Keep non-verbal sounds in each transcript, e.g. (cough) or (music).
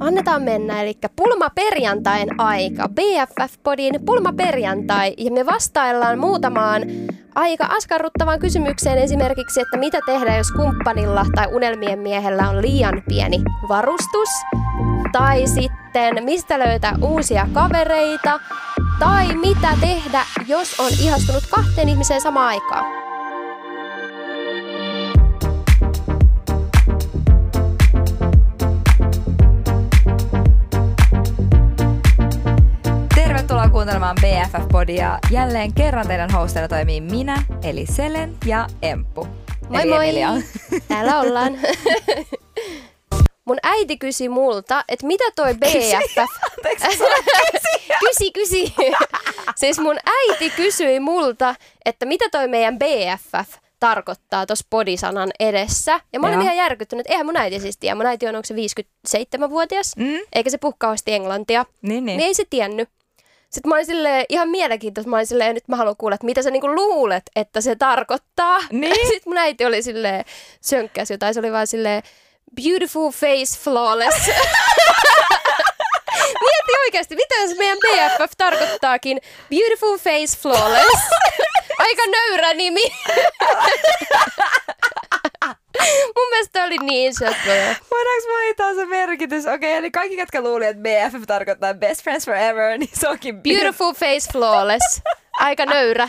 Annetaan mennä, eli pulma perjantain aika, BFF-podin pulma perjantai, ja me vastaillaan muutamaan aika askarruttavaan kysymykseen esimerkiksi, että mitä tehdä, jos kumppanilla tai unelmien miehellä on liian pieni varustus, tai sitten mistä löytää uusia kavereita, tai mitä tehdä, jos on ihastunut kahteen ihmiseen samaan aikaan. Tervetuloa kuuntelemaan BFF-podia. Jälleen kerran teidän hostina toimii minä, eli Selen ja Emppu. Moi eli moi! Emilia. (laughs) Täällä ollaan. (laughs) Mun äiti kysyi multa, että mitä toi BFF... (laughs) Kysi, kysi. siis mun äiti kysyi multa, että mitä toi meidän BFF tarkoittaa tuossa podisanan edessä. Ja mä olin Joo. ihan järkyttynyt, että eihän mun äiti siis tiedä. Mun äiti on, onko se 57-vuotias, Mm, eikä se kauheasti englantia. Niin. niin. niin ei se tiennyt. Sitten mä olin silleen, ihan mielenkiintoista, mä olin silleen, nyt mä haluan kuulla, että mitä sä niinku luulet, että se tarkoittaa. (laughs) Niin. Sitten mun äiti oli silleen, sönkkäs jotain, se oli vaan silleen, beautiful face flawless. (laughs) Mieti oikeasti, mitä se meidän BFF tarkoittaakin? Beautiful face flawless. (laughs) Aika nöyrä nimi. Mun mielestä oli niin söpöä. Voidaanko vaihtaa se merkitys? Okei, eli kaikki, ketkä luuli, että BFF tarkoittaa best friends forever, niin se onkin Beautiful face flawless. Aika nöyrä.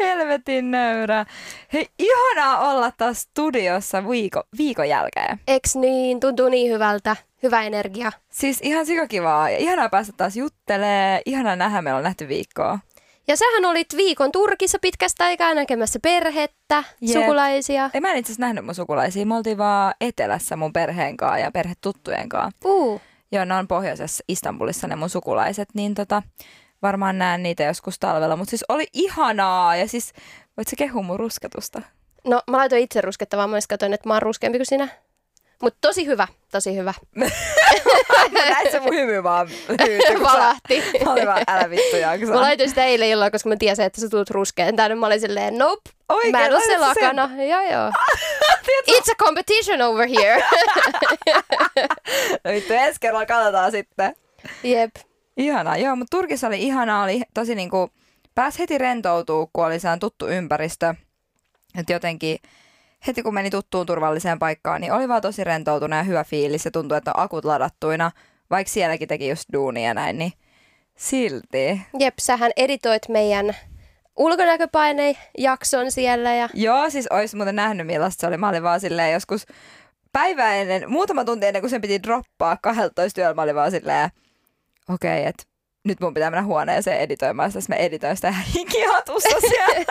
Helvetin nöyrä. Hei, ihanaa olla taas studiossa viiko, viikon jälkeen. Eks niin? Tuntuu niin hyvältä. Hyvä energia. Siis ihan sikakivaa ja ihanaa päästä taas juttelee. Ihanaa nähdä, meillä on nähty viikkoa. Ja sähän olit viikon Turkissa pitkästä aikaa näkemässä perhettä, Jep. sukulaisia. Ei mä en itse asiassa nähnyt mun sukulaisia. Me oltiin vaan etelässä mun perheen kanssa ja perhetuttujen kanssa. Uh, Joo, ne on pohjoisessa Istanbulissa ne mun sukulaiset, niin tota, varmaan näen niitä joskus talvella. Mutta siis oli ihanaa ja siis voit sä kehua mun rusketusta? no mä laitoin itse ruskettavaa, mä katsoin, että mä oon ruskeampi kuin sinä. Mutta tosi hyvä, tosi hyvä. (laughs) Mä näin se mun hymy vaan hyytyi, kun sä- Valahti. Mä olin vaan, älä vittu Jaksa. Mä laitoin sitä eilen illalla, koska mä tiesin, että sä tulet ruskeen. Tänne mä olin silleen, nope, Oikein, mä en ole se sä sen? lakana. Joo, joo. (laughs) It's a competition over here. (laughs) No vittu, ensi kerralla katsotaan sitten. Jep. Ihanaa, joo, mutta Turkissa oli ihanaa, oli tosi niinku, pääsi heti rentoutuu, kun oli tuttu ympäristö. Että jotenkin heti kun meni tuttuun turvalliseen paikkaan, niin oli vaan tosi rentoutunut ja hyvä fiilis ja tuntui, että on akut ladattuina, vaikka sielläkin teki just duunia näin, niin silti. Jep, sähän editoit meidän ulkonäköpaine-jakson siellä ja Joo, siis olisi muuten nähnyt millaista se oli. Mä olin vaan silleen joskus päivää ennen, muutama tunti ennen kuin sen piti droppaa 12 yöllä, mä olin vaan silleen, okei, okay, että nyt mun pitää mennä huoneeseen editoimaan, sitä, mä editoin sitä (laughs) hikihatussa siellä.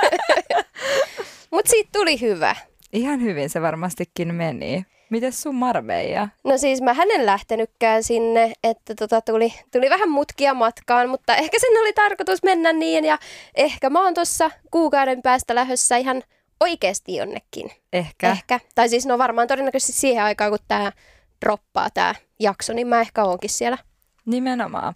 (laughs) Mut siitä tuli hyvä. Ihan hyvin se varmastikin meni. Mites sun Marmeija? No siis mä hänen lähtenytkään sinne, että tota tuli, tuli vähän mutkia matkaan, mutta ehkä sen oli tarkoitus mennä niin ja ehkä mä oon tuossa kuukauden päästä lähdössä ihan oikeasti jonnekin. Ehkä. Ehkä. Tai siis no varmaan todennäköisesti siihen aikaan, kun tää droppaa tää jakso, niin mä ehkä oonkin siellä. Nimenomaan.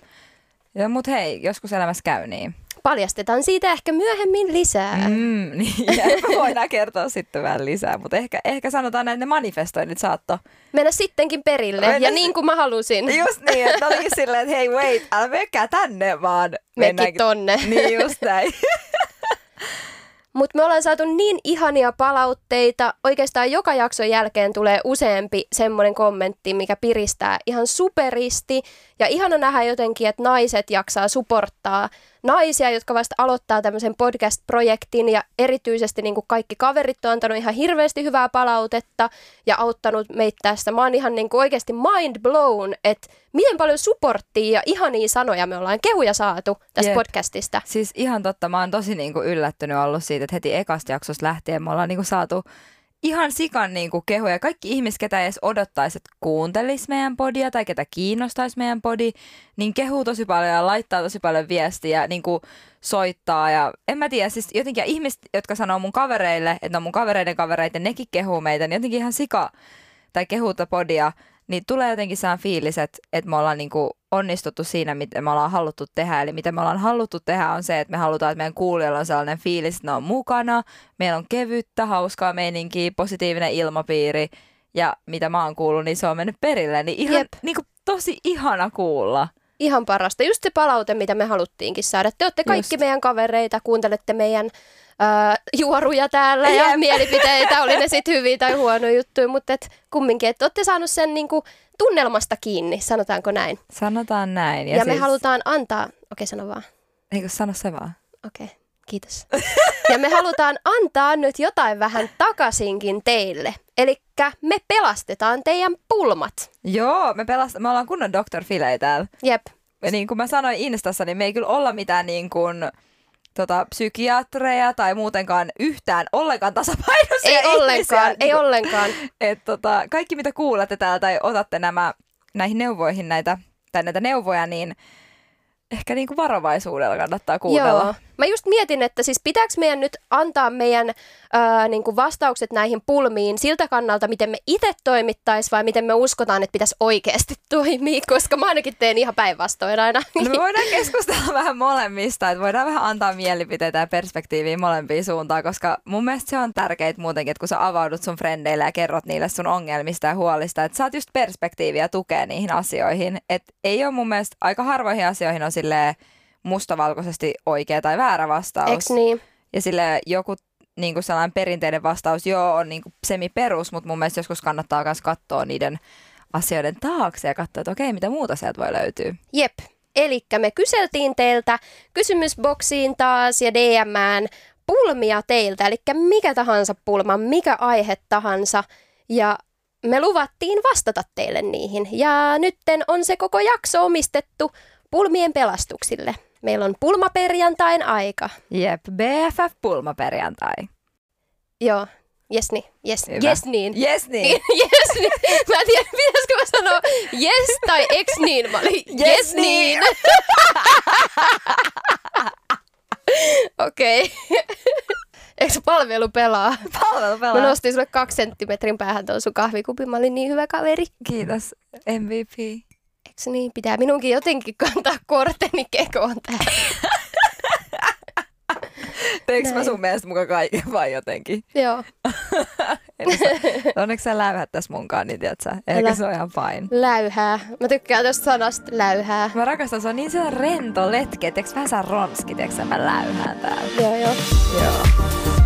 Ja, mut hei, joskus elämässä käy niin. Paljastetaan siitä ehkä myöhemmin lisää. Mm. (laughs) Niin ja voidaan kertoa sitten vähän lisää, mutta ehkä, ehkä sanotaan näin, että ne manifestoinnit saatto Mennä sittenkin perille Mennä ja niin kuin mä halusin. Just niin, että olikin silleen, että hei wait, älä menkää tänne vaan. Mekin tonne. (laughs) Niin just näin. (laughs) Mutta me ollaan saatu niin ihania palautteita. Oikeastaan joka jakson jälkeen tulee useampi semmoinen kommentti, mikä piristää ihan superisti. Ja ihana nähdä jotenkin, että naiset jaksaa supporttaa naisia, jotka vasta aloittaa tämmöisen podcast-projektin. Ja erityisesti niin kuin kaikki kaverit on antanut ihan hirveästi hyvää palautetta ja auttanut meitä tästä. Mä oon ihan niin kuin oikeasti mind blown, että miten paljon supporttia ja ihania sanoja me ollaan kehuja saatu tästä Jep. podcastista. Siis ihan totta, mä oon tosi niinku yllättynyt ollut siitä, että heti ekasta jaksosta lähtien me ollaan niinku saatu ihan sikan niinku kehuja. Kaikki ihmiset, ketä edes odottaisi, että kuuntelis meidän podia tai ketä kiinnostaisi meidän podi, niin kehuu tosi paljon ja laittaa tosi paljon viestiä, niinku soittaa ja en mä tiedä, siis jotenkin ihmiset, jotka sanoo mun kavereille, että on mun kavereiden kavereita, nekin kehuu meitä, niin jotenkin ihan sika tai kehuu tätä podia, niin tulee jotenkin sehän fiilis, että, että me ollaan niinku onnistuttu siinä, mitä me ollaan haluttu tehdä. Eli mitä me ollaan haluttu tehdä on se, että me halutaan, että meidän kuulijoilla on sellainen fiilis, että ne on mukana, meillä on kevyttä, hauskaa meininkiä, positiivinen ilmapiiri ja mitä mä oon kuullut, niin se on mennyt perille. Niin ihan Jep. niinku tosi ihana kuulla. Ihan parasta. Just se palaute, mitä me haluttiinkin saada. Te olette kaikki Just. meidän kavereita, kuuntelette meidän ää, juoruja täällä ja Jep. mielipiteitä, (laughs) oli ne sitten hyviä tai huonoja juttuja, mutta et kumminkin, että olette saanut sen niinku tunnelmasta kiinni, sanotaanko näin. Sanotaan näin. Ja, ja me siis, halutaan antaa, okei okay, sano vaan, Eikö sano se vaan? okei, okay, kiitos. Ja me halutaan antaa nyt jotain vähän takaisinkin teille. Eli me pelastetaan teidän pulmat. Joo, me, pelast- me ollaan kunnon Dr. Filei täällä. Jep, Ja niin kuin mä sanoin Instassa, niin me ei kyllä olla mitään niin kuin, tota, psykiatreja tai muutenkaan yhtään ollenkaan tasapainoisia ei ihmisiä. ollenkaan, ei Niin kuin- ollenkaan. Et, tota, kaikki mitä kuulette täältä tai otatte nämä, näihin neuvoihin näitä, tai näitä neuvoja, niin ehkä niin kuin varovaisuudella kannattaa kuunnella. Joo. Mä just mietin, että siis pitääkö meidän nyt antaa meidän ää, niin kuin vastaukset näihin pulmiin siltä kannalta, miten me itse toimittaisiin vai miten me uskotaan, että pitäisi oikeasti toimia, koska mä ainakin teen ihan päinvastoin aina. No me voidaan keskustella vähän molemmista, että voidaan vähän antaa mielipiteitä ja perspektiiviä molempiin suuntaan, koska mun mielestä se on tärkeää muutenkin, että kun sä avaudut sun frendeille ja kerrot niille sun ongelmista ja huolista, että saat just perspektiiviä tukea niihin asioihin. Että ei ole mun mielestä, aika harvoihin asioihin on silleen mustavalkoisesti oikea tai väärä vastaus. Eks niin? Ja sille joku niin kuin sellainen perinteinen vastaus, joo, on niin kuin semi-perus, mutta mun mielestä joskus kannattaa myös katsoa niiden asioiden taakse ja katsoa, että okei, mitä muuta sieltä voi löytyä. Jep. Eli me kyseltiin teiltä kysymysboksiin taas ja DMään pulmia teiltä, eli mikä tahansa pulma, mikä aihe tahansa. Ja me luvattiin vastata teille niihin. Ja nytten on se koko jakso omistettu pulmien pelastuksille. Meillä on pulmaperjantain aika. Jep, BFF pulmaperjantai. Joo, jes niin, jes, Hyvä. jes niin. Yes niin. (laughs) Yes, niin. Mä en tiedä, pitäisikö mä sanoa yes tai eks niin. Mä olin yes, Yes niin. niin. (laughs) Okei. Eikö se palvelu pelaa? Palvelu Mä pelaa. nostin sulle kaksi senttimetrin päähän tuon sun kahvikupin. Mä olin niin hyvä kaveri. Kiitos, MVP. Eikö niin? Pitää minunkin jotenkin kantaa korteni kekoon täällä. Teekö mä sun mielestä mukaan kaiken vai jotenkin? Joo. (laughs) Onneksi sä läyhät tässä munkaan, niin tiedät sä. Ehkä Älä. se on ihan fine. Läyhää. Mä tykkään tästä sanasta läyhää. Mä rakastan, se on niin sellainen rento letke, tiedätkö vähän sä ronski, tiedätkö sä, mä läyhään täällä. Joo, joo. Joo.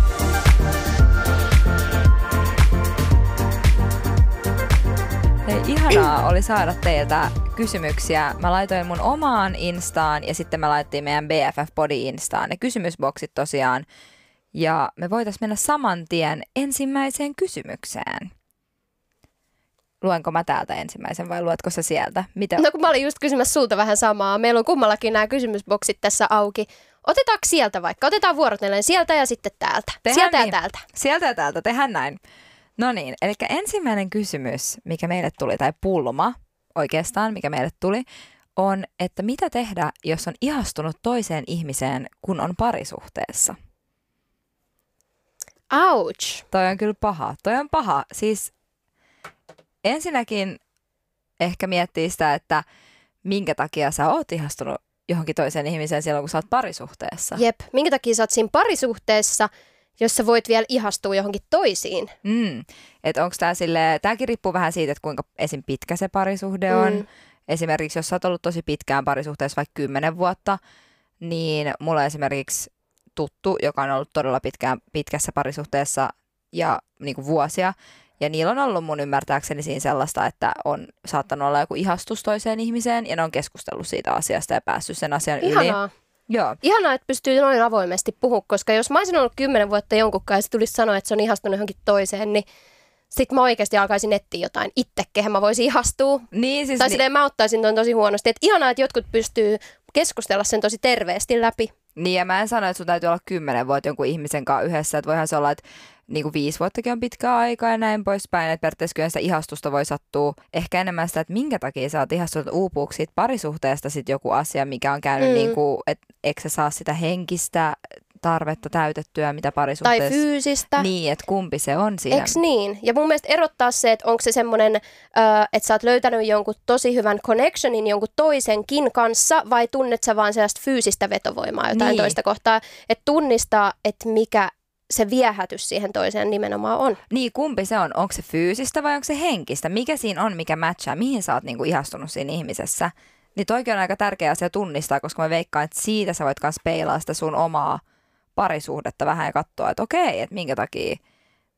Hei, ihanaa oli saada teiltä kysymyksiä. Mä laitoin mun omaan Instaan ja sitten me laittiin meidän BFF Body Instaan ne kysymysboksit tosiaan. Ja me voitais mennä saman tien ensimmäiseen kysymykseen. Luenko mä täältä ensimmäisen vai luetko sä sieltä? Mitä? No kun mä olin just kysymässä sulta vähän samaa. Meillä on kummallakin nämä kysymysboksit tässä auki. Otetaanko sieltä vaikka? Otetaan vuorotellen sieltä ja sitten täältä. Tehdään sieltä niin. ja täältä. Sieltä ja täältä, tehdään näin. No niin, eli ensimmäinen kysymys, mikä meille tuli, tai pulma oikeastaan, mikä meille tuli, on, että mitä tehdä, jos on ihastunut toiseen ihmiseen, kun on parisuhteessa? Ouch. Toi on kyllä paha. Toi on paha. Siis ensinnäkin ehkä miettii sitä, että minkä takia sä oot ihastunut johonkin toiseen ihmiseen silloin, kun sä oot parisuhteessa. Jep. Minkä takia sä oot siinä parisuhteessa, jos sä voit vielä ihastua johonkin toisiin? Mm. Että onko tämä sille, tämäkin riippuu vähän siitä, että kuinka esim. pitkä se parisuhde on. Mm. Esimerkiksi jos sä oot ollut tosi pitkään parisuhteessa, vaikka kymmenen vuotta, niin mulla on esimerkiksi tuttu, joka on ollut todella pitkään, pitkässä parisuhteessa ja niin kuin vuosia. Ja niillä on ollut mun ymmärtääkseni siinä sellaista, että on saattanut olla joku ihastus toiseen ihmiseen ja ne on keskustellut siitä asiasta ja päässyt sen asian yli. Joo, Ihanaa, että pystyy noin avoimesti puhumaan, koska jos mä olisin ollut kymmenen vuotta jonkun kanssa ja tulisi sanoa, että se on ihastunut johonkin toiseen, niin sit mä oikeasti alkaisin etsiä jotain itse, kehen mä voisin ihastua. niin siis Tai ni- silleen mä ottaisin ton tosi huonosti. Että ihanaa, että jotkut pystyy keskustella sen tosi terveesti läpi. Niin ja mä en sano, että sun täytyy olla kymmenen vuotta jonkun ihmisen kanssa yhdessä. Että voihan se olla, että niin kuin viisi vuottakin on pitkä aika ja näin poispäin. Että periaatteessa kyllä sitä ihastusta voi sattua ehkä enemmän sitä, että minkä takia sä oot ihastunut uupuuksi siitä parisuhteesta sit joku asia, mikä on käynyt Mm. niin kuin, että eikö sä saa sitä henkistä tarvetta täytettyä, mitä Tai parisuhteessa... fyysistä. Niin, että kumpi se on siinä. Eks niin? Ja mun mielestä erottaa se, että onko se semmoinen, että sä oot löytänyt jonkun tosi hyvän connectionin jonkun toisenkin kanssa, vai tunnet sä vaan sellaista fyysistä vetovoimaa jotain Niin. toista kohtaa. Että tunnistaa, että mikä se viehätys siihen toiseen nimenomaan on. Niin, kumpi se on? Onko se fyysistä vai onko se henkistä? Mikä siinä on, mikä matchaa? Mihin sä oot niinku ihastunut siinä ihmisessä? Niin toikin on aika tärkeä asia tunnistaa, koska mä veikkaan, että siitä sä voit myös peilaa sitä sun omaa parisuhdetta vähän ja katsoa, että okei, että minkä takia,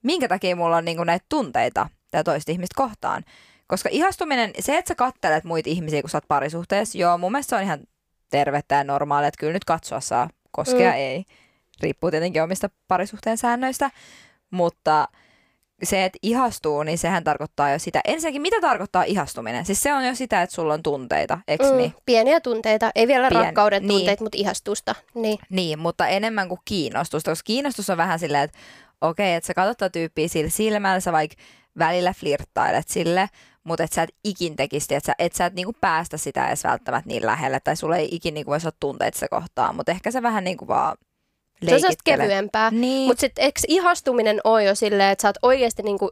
minkä takia mulla on niinku näitä tunteita tätä toista ihmistä kohtaan. Koska ihastuminen, se, että sä kattelet muita ihmisiä, kun sä oot parisuhteessa, joo, mun mielestä se on ihan tervettä ja normaalia, että kyllä nyt katsoa saa, koskea mm. ei. Riippuu tietenkin omista parisuhteen säännöistä, mutta se, että ihastuu, niin sehän tarkoittaa jo sitä. Ensinnäkin, mitä tarkoittaa ihastuminen? Siis se on jo sitä, että sulla on tunteita, eikö mm, niin? Pieniä tunteita, ei vielä Pien... rakkauden niin. tunteita, niin. mutta ihastusta. Niin. niin, mutta enemmän kuin kiinnostusta, koska kiinnostus on vähän silleen, että okei, okay, että sä katsot tyyppiä sillä silmällä, sä vaikka välillä flirttailet sille, mutta et sä et ikin tekisi, että sä et, sä et niinku päästä sitä edes välttämättä niin lähelle, tai sulla ei ikin niinku voisi olla tunteita se kohtaa, mutta ehkä se vähän niinku vaan Se on kevyempää, niin. mutta sitten eikö ihastuminen ole jo silleen, että sä oot oikeasti niinku,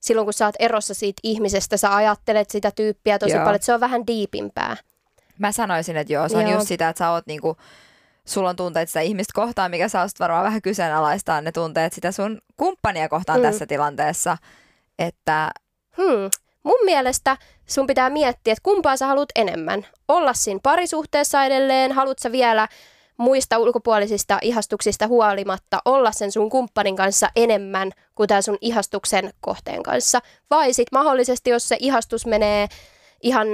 silloin kun sä oot erossa siitä ihmisestä, sä ajattelet sitä tyyppiä tosi joo. paljon, että se on vähän diipimpää. Mä sanoisin, että joo, se on joo. just sitä, että sä oot niinku, sulla on tunteet sitä ihmistä kohtaan, mikä saa varmaan vähän kyseenalaistaa ne tunteet sitä sun kumppania kohtaan mm. tässä tilanteessa. Että hmm. Mun mielestä sun pitää miettiä, että kumpaa sä haluat enemmän. Olla siinä parisuhteessa edelleen, haluat sä vielä muista ulkopuolisista ihastuksista huolimatta olla sen sun kumppanin kanssa enemmän kuin tämän sun ihastuksen kohteen kanssa. Vai sit mahdollisesti, jos se ihastus menee ihan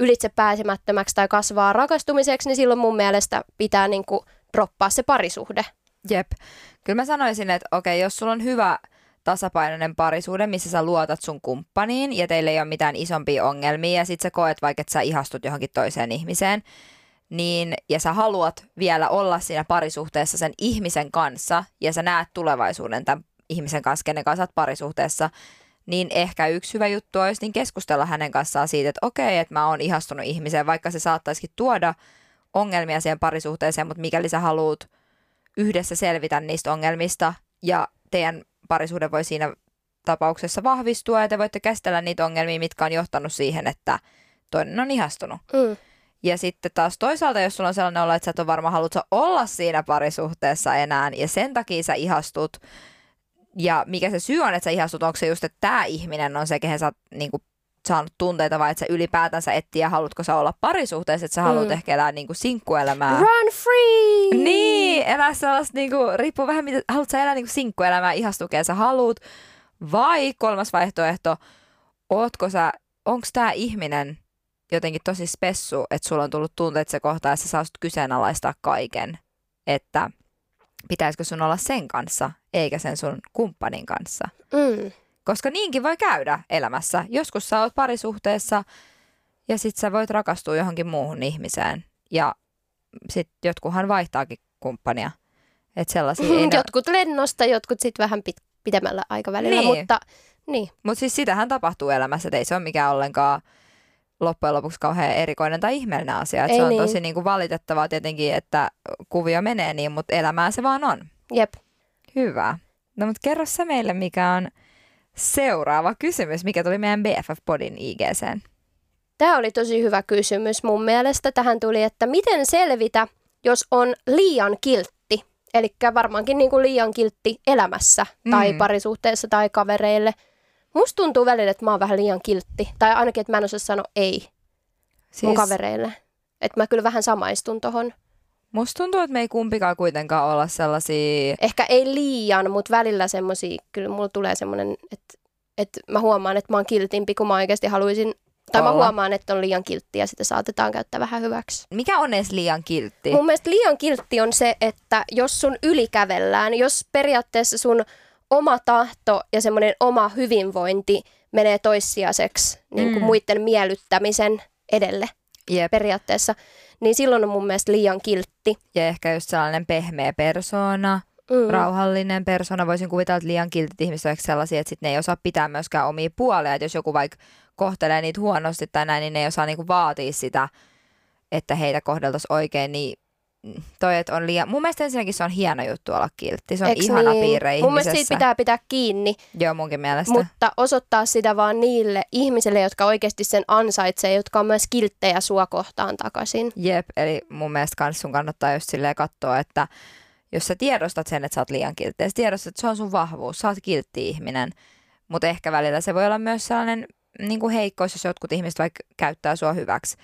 ylitse pääsemättömäksi tai kasvaa rakastumiseksi, niin silloin mun mielestä pitää niinku droppaa se parisuhde. Jep. Kyllä mä sanoisin, että okei, jos sulla on hyvä tasapainoinen parisuuden, missä sä luotat sun kumppaniin ja teillä ei ole mitään isompia ongelmia ja sit sä koet vaikka, että sä ihastut johonkin toiseen ihmiseen, niin, ja sä haluat vielä olla siinä parisuhteessa sen ihmisen kanssa ja sä näet tulevaisuuden tämän ihmisen kanssa, kenen kanssa parisuhteessa, niin ehkä yksi hyvä juttu olisi niin keskustella hänen kanssaan siitä, että okei, että mä oon ihastunut ihmiseen, vaikka se saattaisikin tuoda ongelmia siihen parisuhteeseen, mutta mikäli sä haluat yhdessä selvitä niistä ongelmista ja teidän parisuhde voi siinä tapauksessa vahvistua ja te voitte käsitellä niitä ongelmia, mitkä on johtanut siihen, että toinen on ihastunut. Mm. Ja sitten taas toisaalta, jos sulla on sellainen olo, että sä et ole varma, haluatko olla siinä parisuhteessa enää, ja sen takia sä ihastut, ja mikä se syy on, että sä ihastut, onko se just, että tämä ihminen on se, kehen sä oot niin kuin, saanut tunteita, vai että sä ylipäätänsä etsiä, haluatko sä olla parisuhteessa, että sä haluat mm. ehkä elää niin kuin sinkkuelämää. Run free! Niin, elää sellaista, niin kuin, riippuu vähän, mitä, haluat sä elää niin kuin sinkkuelämää, ihastukea sä haluat, vai kolmas vaihtoehto, ootko sä, onko tämä ihminen jotenkin tosi spessu, että sulla on tullut tunteet se kohta, että sä saat kyseenalaistaa kaiken, että pitäisikö sun olla sen kanssa, eikä sen sun kumppanin kanssa. Mm. Koska niinkin voi käydä elämässä. Joskus sä oot parisuhteessa ja sit sä voit rakastua johonkin muuhun ihmiseen. Ja sit jotkuhan vaihtaakin kumppania. Et sellaisia ei jotkut lennosta, jotkut sit vähän pit- pitemmällä aikavälillä, niin. mutta niin. Mutta siis sitähän tapahtuu elämässä, että ei se ole mikään ollenkaan loppujen lopuksi kauhean erikoinen tai ihmeellinen asia. Että se on niin. tosi niin kuin valitettavaa tietenkin, että kuvio menee niin, mutta elämää se vaan on. Jep. Hyvä. No mutta kerro sä meille, mikä on seuraava kysymys, mikä tuli meidän BFF-podin IGCen. Tämä oli tosi hyvä kysymys mun mielestä. Tähän tuli, että miten selvitä, jos on liian kiltti. Eli varmaankin niin kuin liian kiltti elämässä tai mm. parisuhteessa tai kavereille. Musta tuntuu välillä, että mä oon vähän liian kiltti. Tai ainakin, että mä en osaa sanoa ei siis... mun kavereille. Että mä kyllä vähän samaistun tohon. Musta tuntuu, että me ei kumpikaan kuitenkaan olla sellaisia... Ehkä ei liian, mutta välillä semmoisia, kyllä mulla tulee semmoinen, että, että mä huomaan, että mä oon kiltimpi, kun mä oikeasti haluaisin tai olla. mä huomaan, että on liian kiltti ja sitä saatetaan käyttää vähän hyväksi. Mikä on edes liian kiltti? Mun mielestä liian kiltti on se, että jos sun ylikävellään, jos periaatteessa sun oma tahto ja semmoinen oma hyvinvointi menee toissijaiseksi niin kuin mm. muiden miellyttämisen edelle Jep. periaatteessa, niin silloin on mun mielestä liian kiltti. Ja ehkä just sellainen pehmeä persona, mm. rauhallinen persona. Voisin kuvitella, että liian kiltit ihmiset ovat sellaisia, että sit ne ei osaa pitää myöskään omia puolia. Että jos joku vaikka kohtelee niitä huonosti tai näin, niin ne ei osaa niinku vaatia sitä, että heitä kohdeltaisiin oikein, niin toi, että on liian... Mun mielestä ensinnäkin se on hieno juttu olla kiltti. Se on Eks ihana niin? piirre ihmisessä. Mun mielestä siitä pitää pitää kiinni. Joo, munkin mielestä. Mutta osoittaa sitä vaan niille ihmisille, jotka oikeasti sen ansaitsee, jotka on myös kilttejä sua kohtaan takaisin. Jep, eli mun mielestä kans sun kannattaa just silleen katsoa, että jos sä tiedostat sen, että sä oot liian kiltti, ja sä tiedostat, että se on sun vahvuus, sä oot kiltti ihminen, mutta ehkä välillä se voi olla myös sellainen niin kuin heikkous, jos jotkut ihmiset vaikka käyttää sua hyväksi,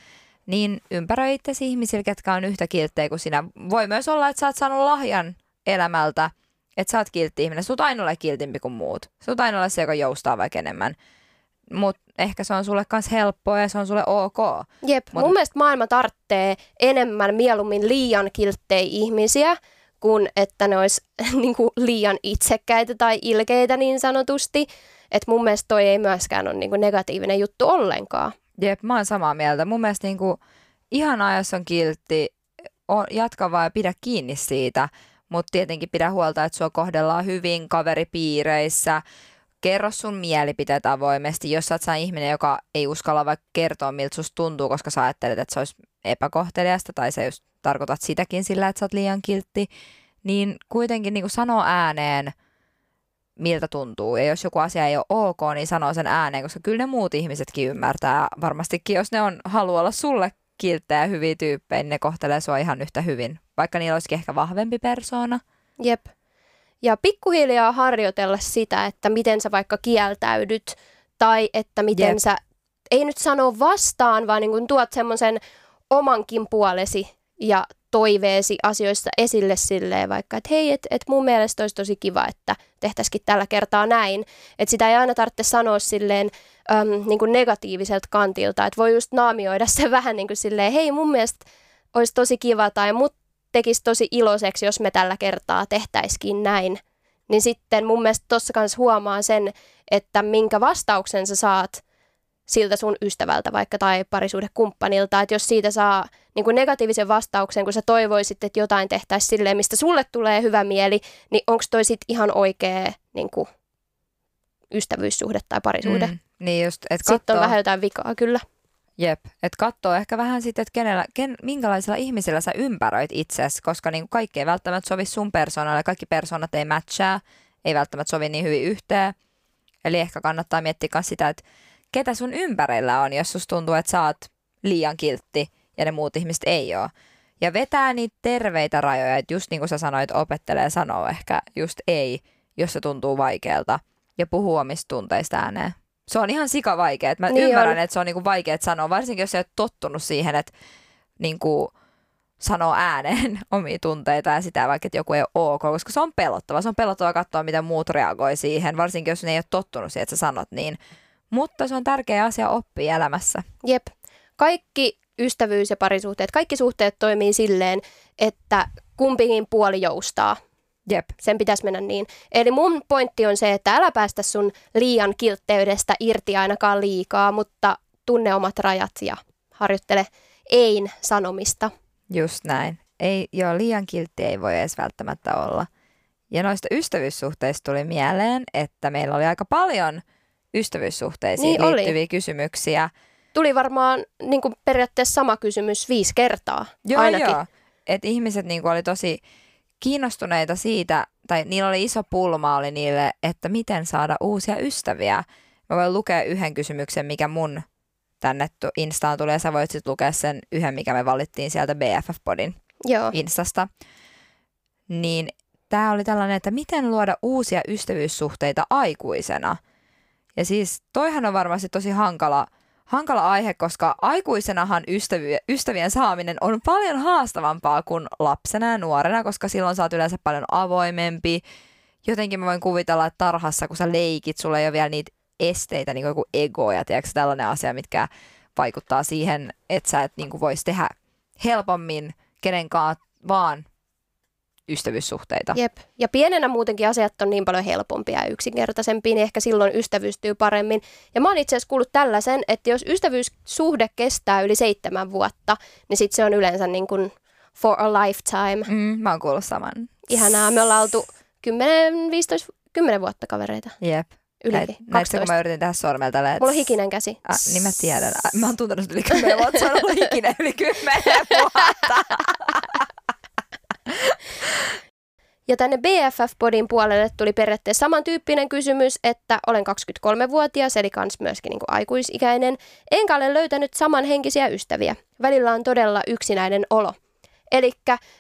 niin ympäröi itsesi ihmisillä, ketkä on yhtä kilttejä kuin sinä. Voi myös olla, että sä oot saanut lahjan elämältä, että sä oot kiltti ihminen. Oot aina ole kiltimpi kuin muut. Oot aina ole se, joka joustaa vaikka enemmän. Mutta ehkä se on sulle kans helppoa ja se on sulle ok. Jep, Mut... mun mielestä maailma tarvitsee enemmän mieluummin liian kilttejä ihmisiä, kuin että ne olisi (laughs) niin kuin liian itsekkäitä tai ilkeitä niin sanotusti. Että mun mielestä toi ei myöskään ole niin kuin negatiivinen juttu ollenkaan. Jep, mä oon samaa mieltä. Mun mielestä niin kuin, ihan jos on kiltti, on, jatka vaan ja pidä kiinni siitä, mutta tietenkin pidä huolta, että sua kohdellaan hyvin kaveripiireissä. Kerro sun mielipiteet avoimesti, jos sä oot ihminen, joka ei uskalla vaikka kertoa, miltä susta tuntuu, koska sä ajattelet, että se olisi epäkohteliasta tai se just tarkoitat sitäkin sillä, että sä oot liian kiltti, niin kuitenkin niin sanoo ääneen, miltä tuntuu. Ja jos joku asia ei ole ok, niin sanoo sen ääneen, koska kyllä ne muut ihmisetkin ymmärtää. Varmastikin, jos ne on haluaa olla sulle kilttejä hyviä tyyppejä, niin ne kohtelee sua ihan yhtä hyvin, vaikka niillä olisikin ehkä vahvempi persoona. Jep. Ja pikkuhiljaa harjoitella sitä, että miten sä vaikka kieltäydyt, tai että miten Jep. sä, ei nyt sano vastaan, vaan niin kun tuot semmoisen omankin puolesi ja toiveesi asioissa esille silleen vaikka, että hei, että et mun mielestä olisi tosi kiva, että tehtäisikin tällä kertaa näin. Että sitä ei aina tarvitse sanoa silleen äm, niin kuin negatiiviselta kantilta, että voi just naamioida se (laughs) vähän niin kuin silleen, hei mun mielestä olisi tosi kiva tai mut tekisi tosi iloiseksi, jos me tällä kertaa tehtäisikin näin. Niin sitten mun mielestä tuossa kanssa huomaa sen, että minkä vastauksen sä saat siltä sun ystävältä vaikka tai parisuhdekumppanilta, että jos siitä saa niin kuin negatiivisen vastauksen, kun sä toivoisit, että jotain tehtäisiin silleen, mistä sulle tulee hyvä mieli, niin onko toi sit ihan oikea niin kuin, ystävyyssuhde tai parisuhde? Mm, niin just, et kattoo... Sitten on vähän jotain vikaa, kyllä. Jep, että katsoo ehkä vähän sitten, että kenellä, ken, minkälaisilla ihmisillä sä ympäröit itsesi, koska niin kaikki ei välttämättä sovi sun persoonalle, kaikki persoonat ei matchaa, ei välttämättä sovi niin hyvin yhteen. Eli ehkä kannattaa miettiä myös sitä, että ketä sun ympärillä on, jos susta tuntuu, että sä oot liian kiltti ja ne muut ihmiset ei ole. Ja vetää niitä terveitä rajoja, että just niin kuin sä sanoit, opettelee sanoa ehkä just ei, jos se tuntuu vaikealta. Ja puhuu omista tunteista ääneen. Se on ihan sika vaikea. Mä niin ymmärrän, on. että se on niinku vaikea sanoa, varsinkin jos sä oot tottunut siihen, että niinku sanoo ääneen (laughs) omia tunteita ja sitä vaikka, että joku ei ole ok, koska se on pelottava. Se on pelottava katsoa, miten muut reagoi siihen, varsinkin jos ne ei ole tottunut siihen, että sä sanot niin. Mutta se on tärkeä asia oppia elämässä. Jep. Kaikki ystävyys- ja parisuhteet, kaikki suhteet toimii silleen, että kumpikin puoli joustaa. Jep. Sen pitäisi mennä niin. Eli mun pointti on se, että älä päästä sun liian kiltteydestä irti ainakaan liikaa, mutta tunne omat rajat ja harjoittele ein sanomista. Just näin. Ei, joo, liian kiltti ei voi edes välttämättä olla. Ja noista ystävyyssuhteista tuli mieleen, että meillä oli aika paljon ystävyyssuhteisiin niin liittyviä oli. kysymyksiä. Tuli varmaan niin kuin periaatteessa sama kysymys viisi kertaa joo, ainakin. Joo, että ihmiset niin kuin oli tosi kiinnostuneita siitä, tai niillä oli iso pulma oli niille, että miten saada uusia ystäviä. Mä voin lukea yhden kysymyksen, mikä mun tänne Instaan tulee, ja sä voit sitten lukea sen yhden, mikä me valittiin sieltä BFF-podin Joo. Instasta. Niin tämä oli tällainen, että miten luoda uusia ystävyyssuhteita aikuisena. Ja siis toihan on varmasti tosi hankala – hankala aihe, koska aikuisenahan ystäviä, ystävien saaminen on paljon haastavampaa kuin lapsena ja nuorena, koska silloin sä oot yleensä paljon avoimempi. Jotenkin mä voin kuvitella, että tarhassa, kun sä leikit, sulla ei ole vielä niitä esteitä, niin kuin joku ego ja tiedätkö, tällainen asia, mitkä vaikuttaa siihen, että sä et niin voisi tehdä helpommin kenenkaan vaan ystävyyssuhteita. Jep. Ja pienenä muutenkin asiat on niin paljon helpompia ja yksinkertaisempia, niin ehkä silloin ystävystyy paremmin. Ja mä oon itse asiassa kuullut tällaisen, että jos ystävyyssuhde kestää yli seitsemän vuotta, niin sit se on yleensä niin kuin for a lifetime. Mm, mä oon kuullut saman. Ihanaa. Me ollaan oltu 10, 15, 10 vuotta kavereita. Jep. Ylikin. Näetkö, kun mä yritin tehdä sormella tällä Mulla on hikinen käsi. Ah, niin mä tiedän. Mä oon tuntenut yli (laughs) 10 vuotta, se on ollut hikinen yli 10 vuotta. (laughs) Ja tänne BFF-podin puolelle tuli periaatteessa samantyyppinen kysymys, että olen 23-vuotias, eli kans myöskin niin kuin aikuisikäinen, enkä ole löytänyt samanhenkisiä ystäviä. Välillä on todella yksinäinen olo. Eli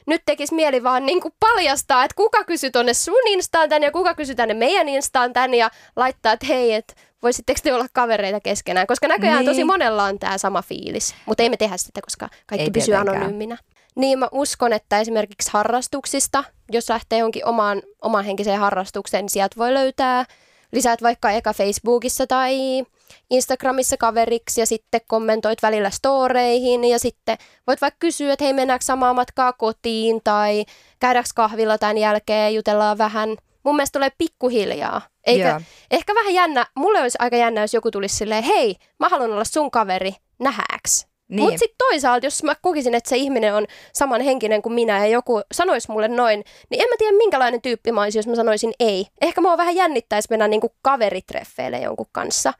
nyt tekisi mieli vaan niin kuin paljastaa, että kuka kysyy tonne sun instaan tän ja kuka kysyy tänne meidän instaan tän ja laittaa, että hei, että voisitteko te olla kavereita keskenään, koska näköjään niin. tosi monella on tämä sama fiilis, mutta ei me tehdä sitä, koska kaikki ei pysyy tietenkään. anonyyminä. Niin mä uskon, että esimerkiksi harrastuksista, jos lähtee jonkin omaan, oman henkiseen harrastukseen, niin sieltä voi löytää, lisäät vaikka eka Facebookissa tai Instagramissa kaveriksi ja sitten kommentoit välillä storeihin ja sitten voit vaikka kysyä, että hei mennäänkö samaa matkaa kotiin tai käydäänkö kahvilla tämän jälkeen, jutellaan vähän. Mun mielestä tulee pikkuhiljaa. Eikä, yeah. Ehkä vähän jännä, mulle olisi aika jännä, jos joku tulisi silleen, hei, mä haluan olla sun kaveri, nähääks? Niin. Mutta sitten toisaalta, jos mä kokisin, että se ihminen on samanhenkinen kuin minä ja joku sanoisi mulle noin, niin en mä tiedä minkälainen tyyppi mä olisin, jos mä sanoisin ei. Ehkä mua vähän jännittäisi mennä niinku kaveritreffeille jonkun kanssa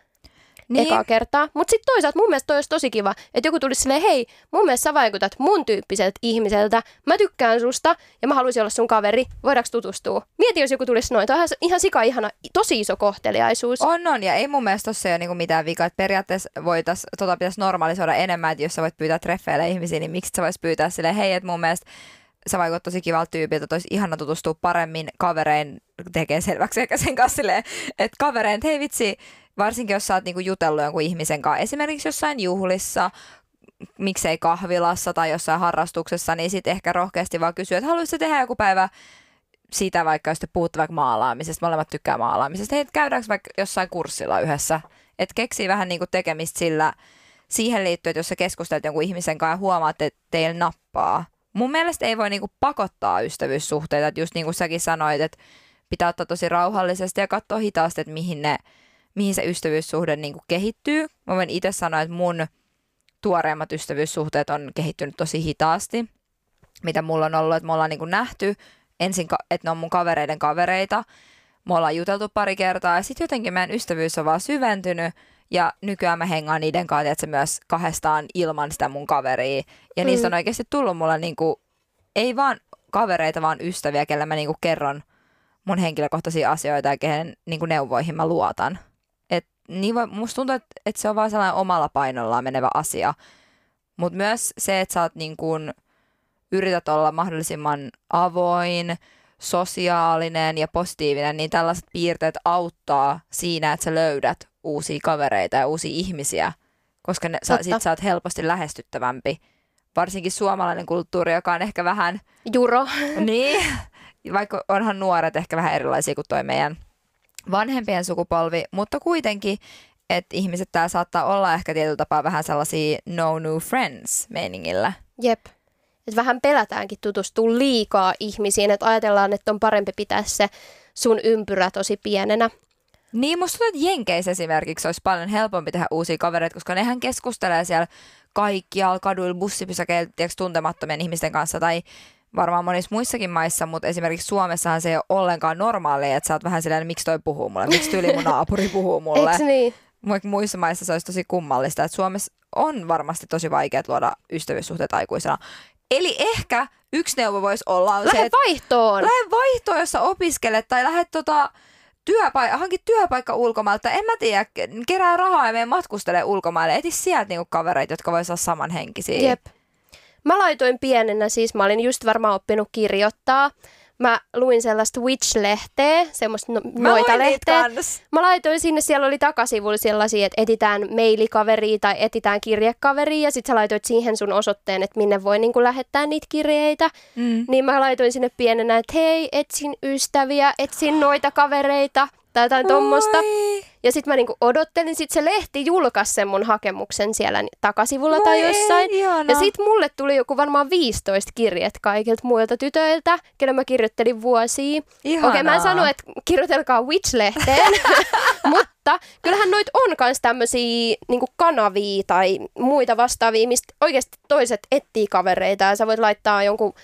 niin. ekaa kertaa. Mutta sitten toisaalta mun mielestä toi olisi tosi kiva, että joku tulisi silleen, hei, mun mielestä sä vaikutat mun tyyppiseltä ihmiseltä, mä tykkään susta ja mä haluaisin olla sun kaveri, voidaanko tutustua? Mieti, jos joku tulisi noin, toi on ihan sika ihana, tosi iso kohteliaisuus. On, on, ja ei mun mielestä tossa ole niinku mitään vikaa, että periaatteessa voitais, tota pitäisi normalisoida enemmän, että jos sä voit pyytää treffeille ihmisiä, niin miksi sä vois pyytää silleen, hei, että mun mielestä sä vaikut tosi kivalta tyypiltä, että olisi ihana tutustua paremmin kaverein, tekee selväksi ehkä sen kanssa silleen, että kaverein, että hei vitsi, varsinkin jos sä oot niinku jutellut jonkun ihmisen kanssa, esimerkiksi jossain juhlissa, miksei kahvilassa tai jossain harrastuksessa, niin sitten ehkä rohkeasti vaan kysyä, että haluaisitko tehdä joku päivä sitä vaikka, jos te puhutte vaikka maalaamisesta, molemmat tykkää maalaamisesta, hei, käydäänkö vaikka jossain kurssilla yhdessä, että keksii vähän niinku tekemistä sillä siihen liittyen, että jos sä keskustelet jonkun ihmisen kanssa ja huomaat, että teillä nappaa. Mun mielestä ei voi niinku pakottaa ystävyyssuhteita, että just niin kuin säkin sanoit, että pitää ottaa tosi rauhallisesti ja katsoa hitaasti, että mihin ne mihin se ystävyyssuhde niin kuin kehittyy. Mä voin itse sanoa, että mun tuoreimmat ystävyyssuhteet on kehittynyt tosi hitaasti, mitä mulla on ollut, että me ollaan niin kuin nähty ensin, että ne on mun kavereiden kavereita. Me ollaan juteltu pari kertaa ja sitten jotenkin meidän ystävyys on vaan syventynyt ja nykyään mä hengaan niiden kanssa, että se myös kahdestaan ilman sitä mun kaveria. Ja mm. niistä on oikeasti tullut mulla niinku, ei vaan kavereita, vaan ystäviä, kelle mä niinku kerron mun henkilökohtaisia asioita ja kehen niinku neuvoihin mä luotan niin voi, musta tuntuu, että, että se on vaan sellainen omalla painollaan menevä asia. Mutta myös se, että sä oot niin kun, yrität olla mahdollisimman avoin, sosiaalinen ja positiivinen, niin tällaiset piirteet auttaa siinä, että sä löydät uusia kavereita ja uusia ihmisiä, koska ne, sä, sit sä oot helposti lähestyttävämpi. Varsinkin suomalainen kulttuuri, joka on ehkä vähän... Juro. Niin, (laughs) vaikka onhan nuoret ehkä vähän erilaisia kuin toi meidän vanhempien sukupolvi, mutta kuitenkin, että ihmiset täällä saattaa olla ehkä tietyllä tapaa vähän sellaisia no new friends meiningillä. Jep. Et vähän pelätäänkin tutustua liikaa ihmisiin, että ajatellaan, että on parempi pitää se sun ympyrä tosi pienenä. Niin, musta tuntuu, että Jenkeissä esimerkiksi olisi paljon helpompi tehdä uusia kavereita, koska nehän keskustelee siellä kaikkialla kaduilla, bussipysäkeillä, tuntemattomien ihmisten kanssa tai varmaan monissa muissakin maissa, mutta esimerkiksi Suomessahan se ei ole ollenkaan normaalia, että sä oot vähän silleen, miksi toi puhuu mulle, miksi tyyli mun naapuri puhuu mulle. Eikö niin? Muissa maissa se olisi tosi kummallista, että Suomessa on varmasti tosi vaikea luoda ystävyyssuhteet aikuisena. Eli ehkä yksi neuvo voisi olla lähde se, vaihtoon. Lähde vaihtoon, jos sä opiskelet tai lähde tota, työpaikka, hankin työpaikka ulkomailta, en mä tiedä, kerää rahaa ja mene matkustele ulkomaille. Eti sieltä niinku kavereita, jotka voisivat olla samanhenkisiä. Jep. Mä laitoin pienenä, siis mä olin just varmaan oppinut kirjoittaa. Mä luin sellaista Witch-lehteä, semmoista no, noita lehteä. Mä laitoin sinne, siellä oli takasivulla sellaisia, että etitään mailikaveria tai etitään kirjekaveria ja sit sä laitoit siihen sun osoitteen, että minne voi niin lähettää niitä kirjeitä. Mm. Niin mä laitoin sinne pienenä, että hei, etsin ystäviä, etsin noita kavereita tai jotain tuommoista. Ja sitten mä niinku odottelin, sit se lehti julkaisi sen mun hakemuksen siellä takasivulla Moi tai jossain. Ei, ja sitten mulle tuli joku varmaan 15 kirjet kaikilta muilta tytöiltä, kelle mä kirjoittelin vuosia. Okei, okay, mä en sano, että kirjoitelkaa Witch-lehteen, (laughs) mutta kyllähän noit on myös tämmöisiä niinku kanavia tai muita vastaavia, mistä oikeasti toiset etsii kavereita ja sä voit laittaa jonkun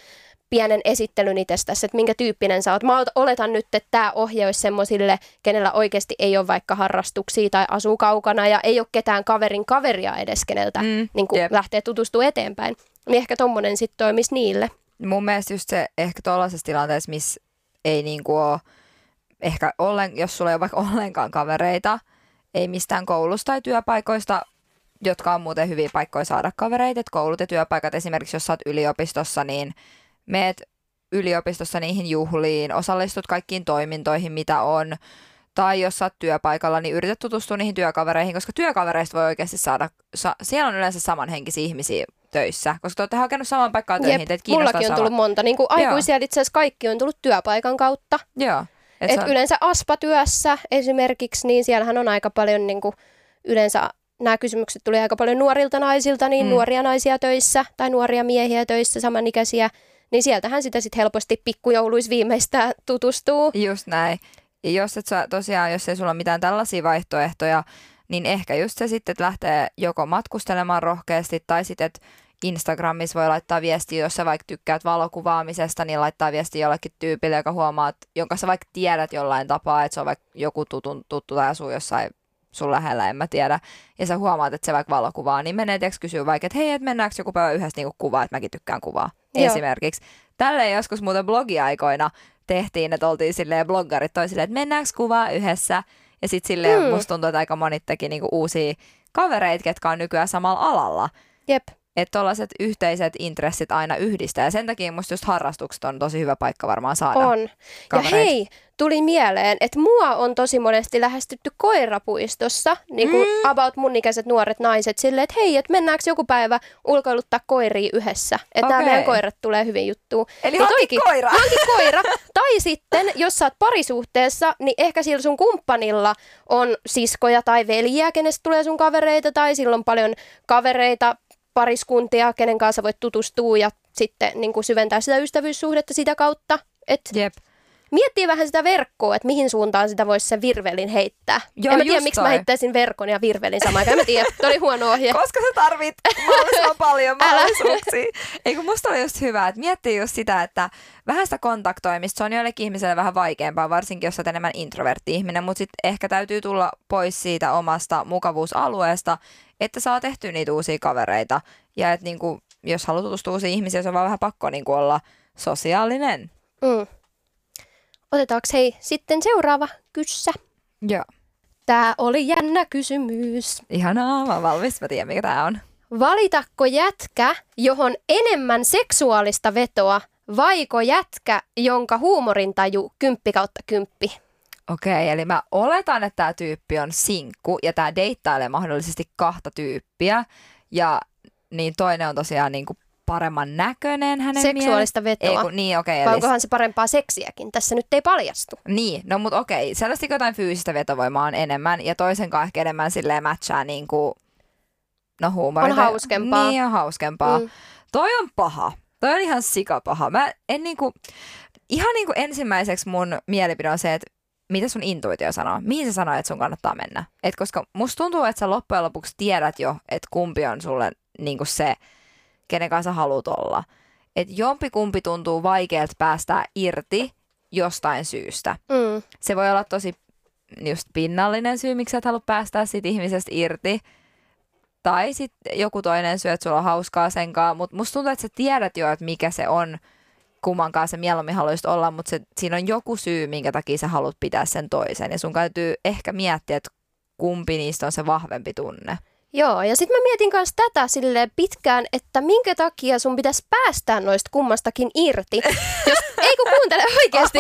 pienen esittelyn itsestäsi, että minkä tyyppinen sä oot. Mä oletan nyt, että tämä ohje olisi semmoisille, kenellä oikeasti ei ole vaikka harrastuksia tai asuu kaukana ja ei ole ketään kaverin kaveria edes, keneltä mm, niin yep. lähtee tutustumaan eteenpäin. Niin ehkä tommonen sitten toimisi niille. Mun mielestä just se ehkä tuollaisessa tilanteessa, missä ei niinku ole ehkä ollen, jos sulla ei ole vaikka ollenkaan kavereita, ei mistään koulusta tai työpaikoista, jotka on muuten hyviä paikkoja saada kavereita, että koulut ja työpaikat esimerkiksi, jos sä oot yliopistossa, niin meet yliopistossa niihin juhliin, osallistut kaikkiin toimintoihin, mitä on, tai jos sä oot työpaikalla, niin yrität tutustua niihin työkavereihin, koska työkavereista voi oikeasti saada, sa, siellä on yleensä samanhenkisiä ihmisiä töissä, koska te olette hakenut samaan paikkaan töihin, Jep, teitä mullakin on sama. tullut monta. Niin kuin aikuisia itse asiassa kaikki on tullut työpaikan kautta. Joo. Et Et on- yleensä aspatyössä esimerkiksi, niin siellähän on aika paljon niin kuin, yleensä nämä kysymykset tulee aika paljon nuorilta naisilta, niin mm. nuoria naisia töissä tai nuoria miehiä töissä, samanikäisiä. Niin sieltähän sitä sitten helposti pikkujouluis viimeistään tutustuu. Just näin. Ja jos et sä, tosiaan, jos ei sulla ole mitään tällaisia vaihtoehtoja, niin ehkä just se sitten, että lähtee joko matkustelemaan rohkeasti tai sitten, että Instagramissa voi laittaa viestiä, jos sä vaikka tykkäät valokuvaamisesta, niin laittaa viestiä jollekin tyypille, joka huomaat, jonka sä vaikka tiedät jollain tapaa, että se on vaikka joku tutun, tuttu tai asuu jossain sun lähellä, en mä tiedä, ja sä huomaat, että se vaikka valokuvaa, niin menee tiiäks kysyä vaikka, että hei, että mennäänkö joku päivä yhdessä niinku kuvaa, että mäkin tykkään kuvaa, Joo. esimerkiksi. Tälleen joskus muuten blogiaikoina tehtiin, että oltiin silleen bloggarit toi silleen, että mennäänkö kuvaa yhdessä, ja sitten silleen Mm. musta tuntuu, että aika monet teki niinku uusia kavereita, ketkä on nykyään samalla alalla. Jep. Että tällaiset yhteiset intressit aina yhdistää. Ja sen takia musta just harrastukset on tosi hyvä paikka varmaan saada On. Ja kavereita. hei, tuli mieleen, että mua on tosi monesti lähestytty koirapuistossa, niin kuin mm. about mun ikäiset nuoret naiset, silleen, että hei, että mennäänkö joku päivä ulkoiluttaa koiria yhdessä. Että nämä Okei. meidän koirat tulee hyvin juttuun. Eli Niin hanki toikin- koira. Hanki (laughs) koira. tai sitten, jos sä oot parisuhteessa, niin ehkä sillä sun kumppanilla on siskoja tai veljiä, kenestä tulee sun kavereita, tai sillä on paljon kavereita, pariskuntia, kenen kanssa voit tutustua ja sitten niin kuin syventää sitä ystävyyssuhdetta sitä kautta. Et Jep. Miettii vähän sitä verkkoa, että mihin suuntaan sitä voisi se virvelin heittää. Joo, en mä tiedä, miksi toi. mä heittäisin verkon ja virvelin samaan aikaan. En mä tiedä, toi oli huono ohje. (laughs) Koska sä tarvit mahdollisimman paljon (laughs) mahdollisuuksia. Eikö musta oli just hyvä, että miettii just sitä, että vähän sitä kontaktoimista, se on joillekin ihmiselle vähän vaikeampaa, varsinkin jos sä enemmän introvertti-ihminen, mutta sitten ehkä täytyy tulla pois siitä omasta mukavuusalueesta, että saa tehtyä niitä uusia kavereita. Ja että niinku, jos haluat tutustua uusiin ihmisiin, se on vaan vähän pakko niinku olla sosiaalinen. Mm. Otetaanko hei sitten seuraava kyssä? Joo. Tää oli jännä kysymys. Ihanaa, mä oon valmis, mä tiedän mikä tää on. Valitakko jätkä, johon enemmän seksuaalista vetoa, vaiko jätkä, jonka huumorintaju kymppi kautta kymppi? Okei, eli mä oletan, että tämä tyyppi on sinkku ja tämä deittailee mahdollisesti kahta tyyppiä. Ja niin toinen on tosiaan niin kuin paremman näköinen hänen Seksuaalista mielestä. vetoa. Ei, kun, niin, okei. Vai eli, onkohan se parempaa seksiäkin? Tässä nyt ei paljastu. Niin, no mut okei. Selvästi jotain fyysistä vetovoimaa on enemmän ja toisen kanssa ehkä enemmän silleen matchaa niin kuin, no huumoria. On hauskempaa. Niin, on hauskempaa. Mm. Toi on paha. Toi on ihan sikapaha. Mä en niinku, ihan niinku ensimmäiseksi mun mielipide on se, että mitä sun intuitio sanoo? Mihin se sanoo, että sun kannattaa mennä? Et koska musta tuntuu, että sä loppujen lopuksi tiedät jo, että kumpi on sulle niinku se, kenen kanssa haluat olla. Että jompi kumpi tuntuu vaikealta päästää irti jostain syystä. Mm. Se voi olla tosi just pinnallinen syy, miksi sä et halua päästää siitä ihmisestä irti. Tai sitten joku toinen syy, että sulla on hauskaa sen kanssa. Mutta musta tuntuu, että sä tiedät jo, että mikä se on, kumman kanssa sä mieluummin haluaisit olla, mutta se, siinä on joku syy, minkä takia sä haluat pitää sen toisen. Ja sun täytyy ehkä miettiä, että kumpi niistä on se vahvempi tunne. Joo, ja sitten mä mietin myös tätä silleen pitkään, että minkä takia sun pitäisi päästää noista kummastakin irti. (laughs) Jos, ei kun kuuntele oikeasti.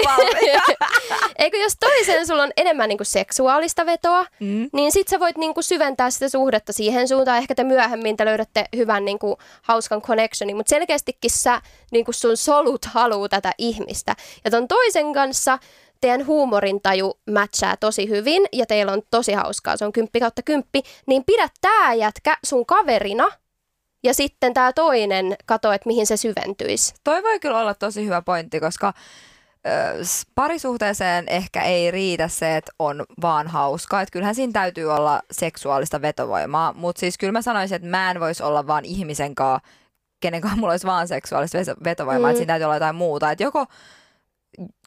(laughs) Eikö jos toisen sulla on enemmän niinku seksuaalista vetoa, Mm. niin sit sä voit niinku syventää sitä suhdetta siihen suuntaan. Ehkä te myöhemmin te löydätte hyvän niinku hauskan connectionin, mutta selkeästikin sä niinku sun solut haluu tätä ihmistä. Ja ton toisen kanssa teidän huumorintaju matchaa tosi hyvin ja teillä on tosi hauskaa, se on kymppi kautta kymppi, niin pidä tää jätkä sun kaverina ja sitten tämä toinen kato, että mihin se syventyisi. Toi voi kyllä olla tosi hyvä pointti, koska parisuhteeseen ehkä ei riitä se, että on vaan hauskaa. Että kyllähän siinä täytyy olla seksuaalista vetovoimaa, mutta siis kyllä mä sanoisin, että mä en voisi olla vaan ihmisen kanssa, kenen kanssa mulla olisi vaan seksuaalista vetovoimaa, Mm. että siinä täytyy olla jotain muuta. Että joko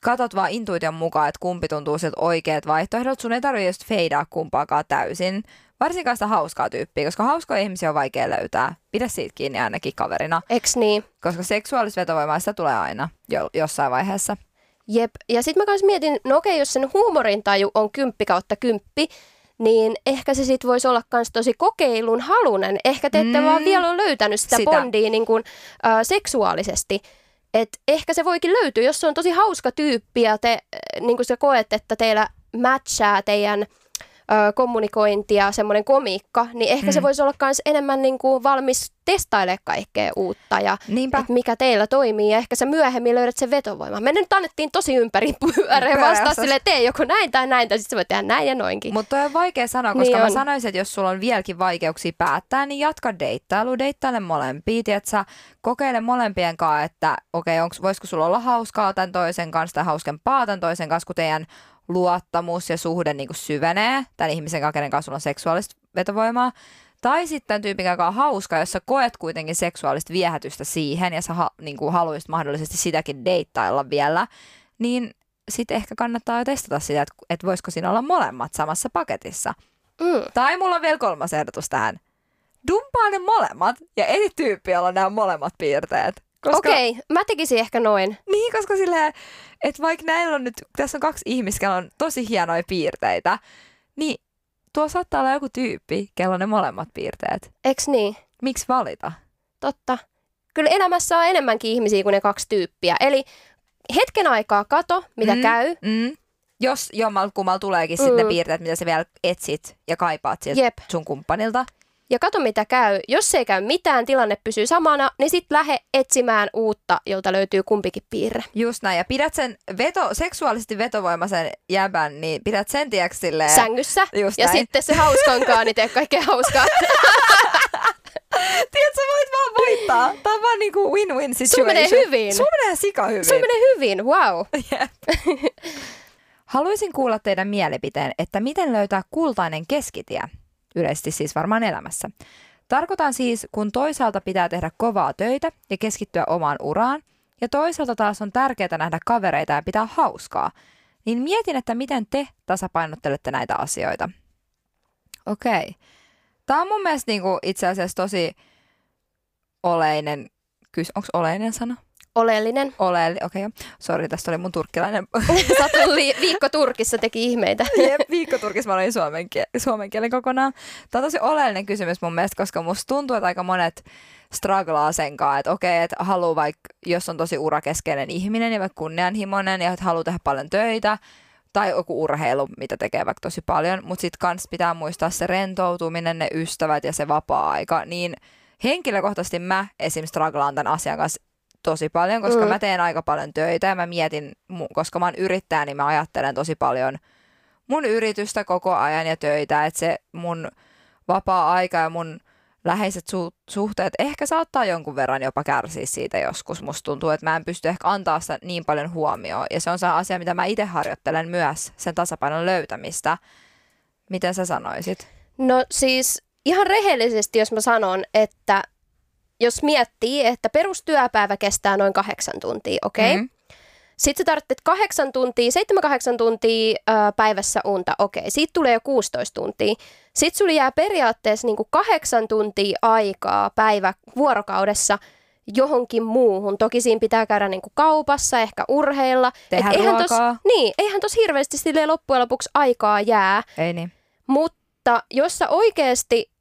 katot vaan intuition mukaan, että kumpi tuntuu sieltä oikeat vaihtoehdot, sun ei tarvitse just feidaa kumpaakaan täysin. Varsinkaan sitä hauskaa tyyppiä, koska hauskoja ihmisiä on vaikea löytää. Pidä siitä kiinni ainakin kaverina. Eks niin? Koska seksuaalista vetovoimaa sitä tulee aina jo, jossain vaiheessa. Jep. Ja sitten mä kans mietin, no okei, jos sen huumorintaju on kymppi kautta kymppi, niin ehkä se sit voisi olla myös tosi kokeilun halunen. Ehkä te ette mm. vaan vielä ole löytänyt sitä, sitä. bondia niin kuin, äh, seksuaalisesti. Et ehkä se voikin löytyä, jos se on tosi hauska tyyppi ja te niin kuin sä koet, että teillä matchaa teidän – ö, kommunikointi ja semmoinen komiikka, niin ehkä mm. se voisi olla myös enemmän niin kuin valmis testailemaan kaikkea uutta ja että mikä teillä toimii ja ehkä sä myöhemmin löydät sen vetovoiman. Me nyt annettiin tosi ympäri (laughs) pyöreen vastaa sille, tee joko näin tai näin tai sitten sä voit tehdä näin ja noinkin. Mutta on vaikea sanoa, koska niin mä on. sanoisin, että jos sulla on vieläkin vaikeuksia päättää, niin jatka deittailu, deittaile molempia, sä kokeile molempien kanssa, että okei, okay, voisiko sulla olla hauskaa tämän toisen kanssa tai hauskempaa tämän toisen kanssa, kun teidän luottamus ja suhde niin kuin syvenee tämän ihmisen kanssa, kenen kanssa sulla on seksuaalista vetovoimaa. Tai sitten tyypin kanssa on hauska, jos sä koet kuitenkin seksuaalista viehätystä siihen ja sä ha, niin kuin haluaisit mahdollisesti sitäkin deittailla vielä, niin sitten ehkä kannattaa testata sitä, että, että voisiko siinä olla molemmat samassa paketissa. Mm. Tai mulla on vielä kolmas ehdotus tähän. Dumpaa ne molemmat ja eri tyyppi, jolla nämä molemmat piirteet. Koska... Okei, okay, mä tekisin ehkä noin. Niin, koska silleen, että vaikka näillä on nyt, tässä on kaksi ihmistä, on tosi hienoja piirteitä, niin tuo saattaa olla joku tyyppi, kello on ne molemmat piirteet. Eks niin? Miksi valita? Totta. Kyllä elämässä on enemmänkin ihmisiä kuin ne kaksi tyyppiä. Eli hetken aikaa kato, mitä mm, käy. Mm. Jos jommal kummal tuleekin mm. sitten ne piirteet, mitä sä vielä etsit ja kaipaat sieltä Jep. sun kumppanilta ja kato mitä käy. Jos ei käy mitään, tilanne pysyy samana, niin sit lähde etsimään uutta, jolta löytyy kumpikin piirre. Just näin. Ja pidät sen veto, seksuaalisesti vetovoimaisen jäbän, niin pidät sen tiedätkö silleen... Sängyssä. Just ja näin. sitten se hauskankaan, niin tee kaikkea hauskaa. (laughs) Tiedätkö, voit vaan voittaa. Tämä on vaan niinku win-win situation. Sun menee hyvin. Sun menee sika hyvin. Sun menee hyvin, wow. (laughs) Yep. Haluaisin kuulla teidän mielipiteen, että miten löytää kultainen keskitie yleisesti siis varmaan elämässä. Tarkoitan siis, kun toisaalta pitää tehdä kovaa töitä ja keskittyä omaan uraan, ja toisaalta taas on tärkeää nähdä kavereita ja pitää hauskaa, niin mietin, että miten te tasapainottelette näitä asioita. Okei. Tämä on mun mielestä niinku itse asiassa tosi oleinen, onko oleinen sana? Oleellinen. Oleellinen, okei. Okay. Sori, tästä oli mun turkkilainen. (laughs) Sä li- viikko Turkissa teki ihmeitä. (laughs) Jep, viikko Turkissa mä olin suomen, kiel- suomen kielen kokonaan. Tämä on tosi oleellinen kysymys mun mielestä, koska musta tuntuu, että aika monet strugglaa sen kanssa, että okei, okay, että haluaa vaikka, jos on tosi urakeskeinen ihminen ja vaikka kunnianhimoinen ja että haluaa tehdä paljon töitä, tai joku urheilu, mitä tekee vaikka tosi paljon, mutta sitten kans pitää muistaa se rentoutuminen, ne ystävät ja se vapaa-aika, niin henkilökohtaisesti mä esim. strugglaan tämän asian kanssa tosi paljon, koska mm. mä teen aika paljon töitä ja mä mietin, koska mä oon yrittäjä, niin mä ajattelen tosi paljon mun yritystä koko ajan ja töitä, että se mun vapaa-aika ja mun läheiset su- suhteet ehkä saattaa jonkun verran jopa kärsiä siitä joskus. Musta tuntuu, että mä en pysty ehkä antaa sitä niin paljon huomioon. Ja se on se asia, mitä mä itse harjoittelen myös, sen tasapainon löytämistä. Miten sä sanoisit? No siis ihan rehellisesti, jos mä sanon, että jos miettii, että perustyöpäivä kestää noin kahdeksan tuntia, okei? Okay? Mm. Sitten sä tarvitset kahdeksan tuntia, 7-8 tuntia ö, päivässä unta, okei. Okay. Siitä tulee jo 16 tuntia. Sitten sulla jää periaatteessa niinku kahdeksan tuntia aikaa päivä vuorokaudessa johonkin muuhun. Toki siinä pitää käydä niinku kaupassa, ehkä urheilla. Tehdä eihän. Tos, niin, eihän tos hirveästi loppujen lopuksi aikaa jää. Ei niin. Mutta jos sä oikeasti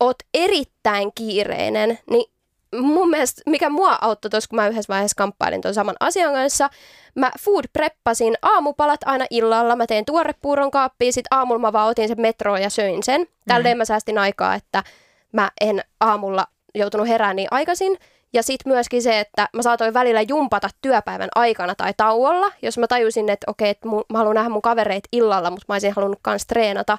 oot erittäin kiireinen, niin mun mielestä, mikä mua auttoi tuossa, kun mä yhdessä vaiheessa kamppailin tuon saman asian kanssa, mä food preppasin aamupalat aina illalla, mä tein tuorepuuron kaappiin, sit aamulla mä vaan otin sen metroon ja söin sen. Tälleen mm. mä säästin aikaa, että mä en aamulla joutunut herään niin aikaisin. Ja sitten myöskin se, että mä saatoin välillä jumpata työpäivän aikana tai tauolla, jos mä tajusin, että okei, että mun, mä haluan nähdä mun kavereit illalla, mutta mä olisin halunnut myös treenata,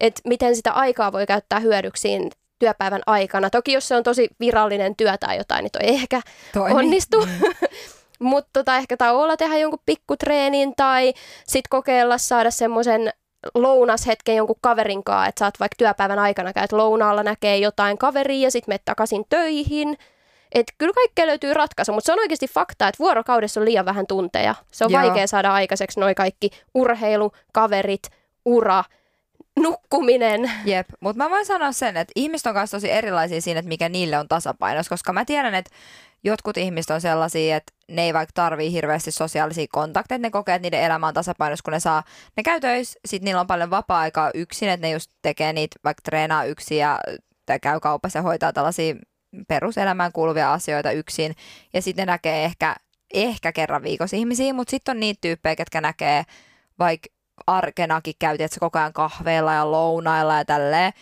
että miten sitä aikaa voi käyttää hyödyksiin työpäivän aikana. Toki jos se on tosi virallinen työ tai jotain, niin toi ei ehkä Toimi. onnistu. (laughs) Mm. Mutta tota, ehkä tauolla tehdä jonkun pikkutreenin tai sitten kokeilla saada semmoisen lounashetken jonkun kaverin kanssa, että saat vaikka työpäivän aikana käyt lounaalla, näkee jotain kaveria ja sitten menet takaisin töihin. Että kyllä kaikkea löytyy ratkaisu, mutta se on oikeasti fakta, että vuorokaudessa on liian vähän tunteja. Se on Joo. vaikea saada aikaiseksi noin kaikki urheilu, kaverit, ura, nukkuminen. Jep, mutta mä voin sanoa sen, että ihmiset on kanssa tosi erilaisia siinä, että mikä niille on tasapainos, koska mä tiedän, että jotkut ihmiset on sellaisia, että ne ei vaikka tarvii hirveästi sosiaalisia kontakteja, ne kokee, että niiden elämä on tasapainos, kun ne saa, ne käy töissä, sit niillä on paljon vapaa-aikaa yksin, että ne just tekee niitä, vaikka treenaa yksin ja tai käy kaupassa ja hoitaa tällaisia peruselämään kuuluvia asioita yksin, ja sitten ne näkee ehkä, ehkä kerran viikossa ihmisiä, mutta sitten on niitä tyyppejä, ketkä näkee vaikka arkenakin käytiin, että koko ajan kahveilla ja lounailla ja tälleen.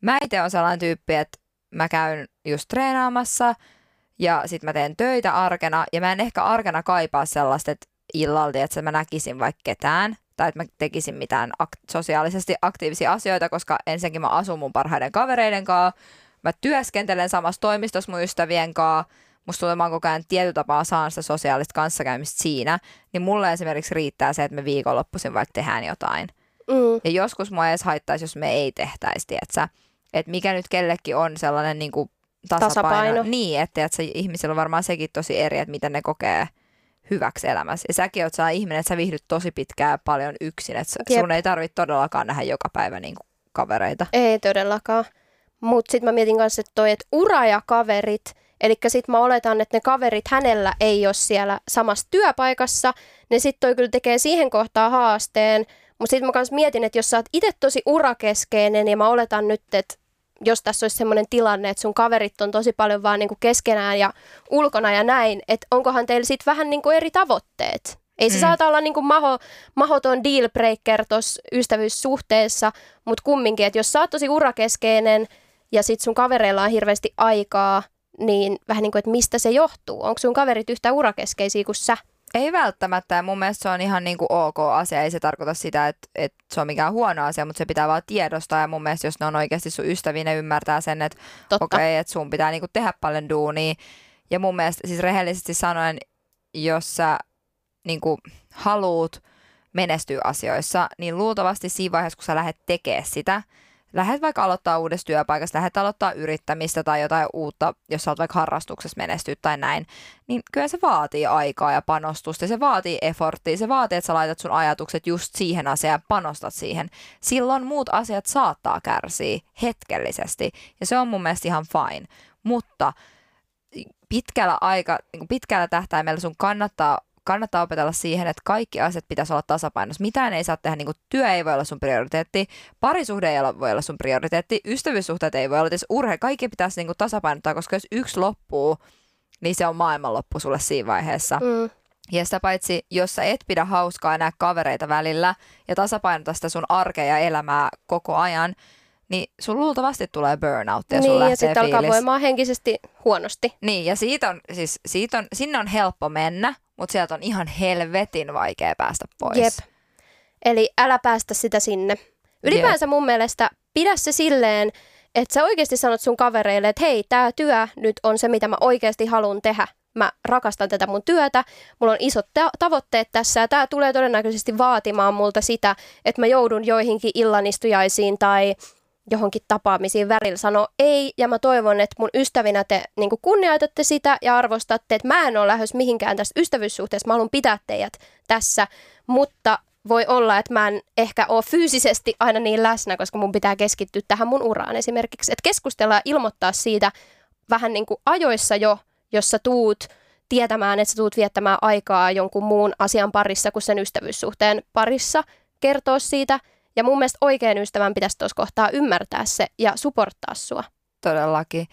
Mä itse on sellainen tyyppi, että mä käyn just treenaamassa ja sitten mä teen töitä arkena ja mä en ehkä arkena kaipaa sellaista, että illalta, että mä näkisin vaikka ketään tai että mä tekisin mitään ak- sosiaalisesti aktiivisia asioita, koska ensinnäkin mä asun mun parhaiden kavereiden kanssa, mä työskentelen samassa toimistossa mun ystävien kanssa, musta oon koko ajan tietyllä tapaa saan sitä sosiaalista kanssakäymistä siinä, niin mulle esimerkiksi riittää se, että me viikonloppuisin vaikka tehdään jotain. Mm. Ja joskus mua edes haittaisi, jos me ei tehtäisi, tietsä. Että mikä nyt kellekin on sellainen niin kuin tasapaino. Tasapaino. Niin, että, se ihmisillä on varmaan sekin tosi eri, että miten ne kokee hyväksi elämässä. Ja säkin oot sellainen ihminen, että sä viihdyt tosi pitkään paljon yksin, että Jep. sun ei tarvitse todellakaan nähdä joka päivä niin kuin kavereita. Ei todellakaan. Mutta sitten mä mietin kanssa, että toi, että ura ja kaverit, eli sitten mä oletan, että ne kaverit hänellä ei ole siellä samassa työpaikassa, ne sitten toi kyllä tekee siihen kohtaan haasteen, mutta sitten mä kanssa mietin, että jos sä oot itse tosi urakeskeinen ja mä oletan nyt, että jos tässä olisi semmoinen tilanne, että sun kaverit on tosi paljon vaan niinku keskenään ja ulkona ja näin, että onkohan teillä sitten vähän niinku eri tavoitteet? Ei se Mm. mm. saata olla niinku maho, mahoton dealbreaker tuossa ystävyyssuhteessa, mutta kumminkin, että jos sä oot tosi urakeskeinen ja sit sun kavereilla on hirveästi aikaa, niin vähän niin kuin, että mistä se johtuu? Onko sun kaverit yhtä urakeskeisiä kuin sä? Ei välttämättä, ja mun mielestä se on ihan niin kuin ok asia, ei se tarkoita sitä, että, että se on mikään huono asia, mutta se pitää vaan tiedostaa, ja mun mielestä jos ne on oikeasti sun ystäviä, ne ymmärtää sen, että okei, okay, että sun pitää niin kuin tehdä paljon duunia, ja mun mielestä siis rehellisesti sanoen, jos sä niin kuin haluut menestyä asioissa, niin luultavasti siinä vaiheessa, kun sä lähdet tekemään sitä, lähdet vaikka aloittaa uudessa työpaikassa, lähdet aloittaa yrittämistä tai jotain uutta, jos sä oot vaikka harrastuksessa menestyä tai näin, niin kyllä se vaatii aikaa ja panostusta, se vaatii efforttia, se vaatii, että sä laitat sun ajatukset just siihen asiaan panostat siihen. Silloin muut asiat saattaa kärsiä hetkellisesti ja se on mun mielestä ihan fine, mutta pitkällä, aika, niin pitkällä tähtäimellä sun kannattaa kannattaa opetella siihen, että kaikki asiat pitäisi olla tasapainossa. Mitään ei saa tehdä, niin kuin työ ei voi olla sun prioriteetti, parisuhde ei voi olla sun prioriteetti, ystävyyssuhteet ei voi olla, edes urhe, kaikki pitäisi niin kuin tasapainottaa, koska jos yksi loppuu, niin se on maailmanloppu sulle siinä vaiheessa. Mm. Ja sitä paitsi, jos sä et pidä hauskaa enää kavereita välillä ja tasapainota sitä sun arkea ja elämää koko ajan, niin sun luultavasti tulee burnout ja sun Niin, ja lähtee sitten alkaa voimaan henkisesti huonosti. Niin, ja siitä on, siis, siitä on, sinne on helppo mennä, mutta sieltä on ihan helvetin vaikea päästä pois. Jep. Eli älä päästä sitä sinne. Ylipäänsä mun mielestä pidä se silleen, että sä oikeasti sanot sun kavereille, että hei, tämä työ nyt on se, mitä mä oikeasti haluan tehdä. Mä rakastan tätä mun työtä, mulla on isot ta- tavoitteet tässä ja tämä tulee todennäköisesti vaatimaan multa sitä, että mä joudun joihinkin illanistujaisiin tai johonkin tapaamisiin välillä sanoa ei, ja mä toivon, että mun ystävinä te niin kunnioitatte sitä ja arvostatte, että mä en ole lähes mihinkään tästä ystävyyssuhteesta, mä haluan pitää teidät tässä, mutta voi olla, että mä en ehkä ole fyysisesti aina niin läsnä, koska mun pitää keskittyä tähän mun uraan esimerkiksi. Että keskustella ja ilmoittaa siitä vähän niin kuin ajoissa jo, jos sä tuut tietämään, että sä tuut viettämään aikaa jonkun muun asian parissa kuin sen ystävyyssuhteen parissa, kertoa siitä. Ja mun mielestä oikean ystävän pitäisi tuossa kohtaa ymmärtää se ja supporttaa sua. Todellakin.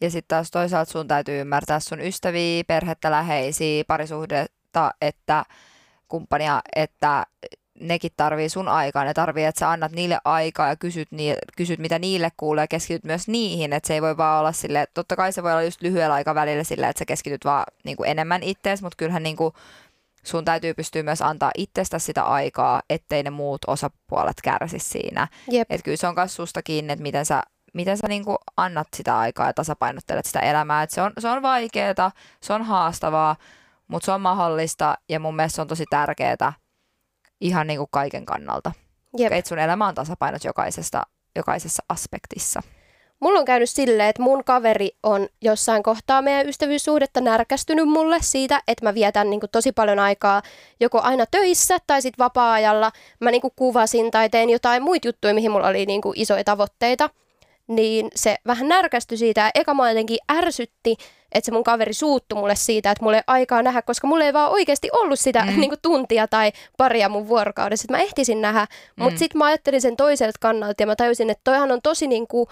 Ja sitten taas toisaalta sun täytyy ymmärtää sun ystäviä, perhettä, läheisiä, parisuhdetta, että kumppania, että nekin tarvii sun aikaa. Ne tarvii, että sä annat niille aikaa ja kysyt, ni- kysyt mitä niille kuulee ja keskityt myös niihin. Että se ei voi vaan olla sille, totta kai se voi olla just lyhyellä aikavälillä sille, että sä keskityt vaan niin kuin enemmän ittees, mutta kyllähän niin kuin sun täytyy pystyä myös antaa itsestä sitä aikaa, ettei ne muut osapuolet kärsi siinä. Jep. Että kyllä se on myös susta kiinni, että miten sä, miten sä niinku annat sitä aikaa ja tasapainottelet sitä elämää. Et se, on, se on vaikeaa, se on haastavaa, mutta se on mahdollista ja mun mielestä se on tosi tärkeää ihan niinku kaiken kannalta. Jep. Että sun elämä on tasapainot jokaisesta, jokaisessa aspektissa. Mulla on käynyt silleen, että mun kaveri on jossain kohtaa meidän ystävyyssuhdetta närkästynyt mulle siitä, että mä vietän niin kuin, tosi paljon aikaa joko aina töissä tai sitten vapaa-ajalla. Mä niin kuin, kuvasin tai tein jotain muita juttuja, mihin mulla oli niin kuin, isoja tavoitteita. Niin se vähän närkästyi siitä ja eka mua jotenkin ärsytti, että se mun kaveri suuttu mulle siitä, että mulla ei aikaa nähdä, koska mulla ei vaan oikeasti ollut sitä mm. (laughs) niin kuin, tuntia tai paria mun vuorokaudessa, että mä ehtisin nähdä. Mm. Mutta sitten mä ajattelin sen toiselta kannalta ja mä tajusin, että toihan on tosi niin kuin,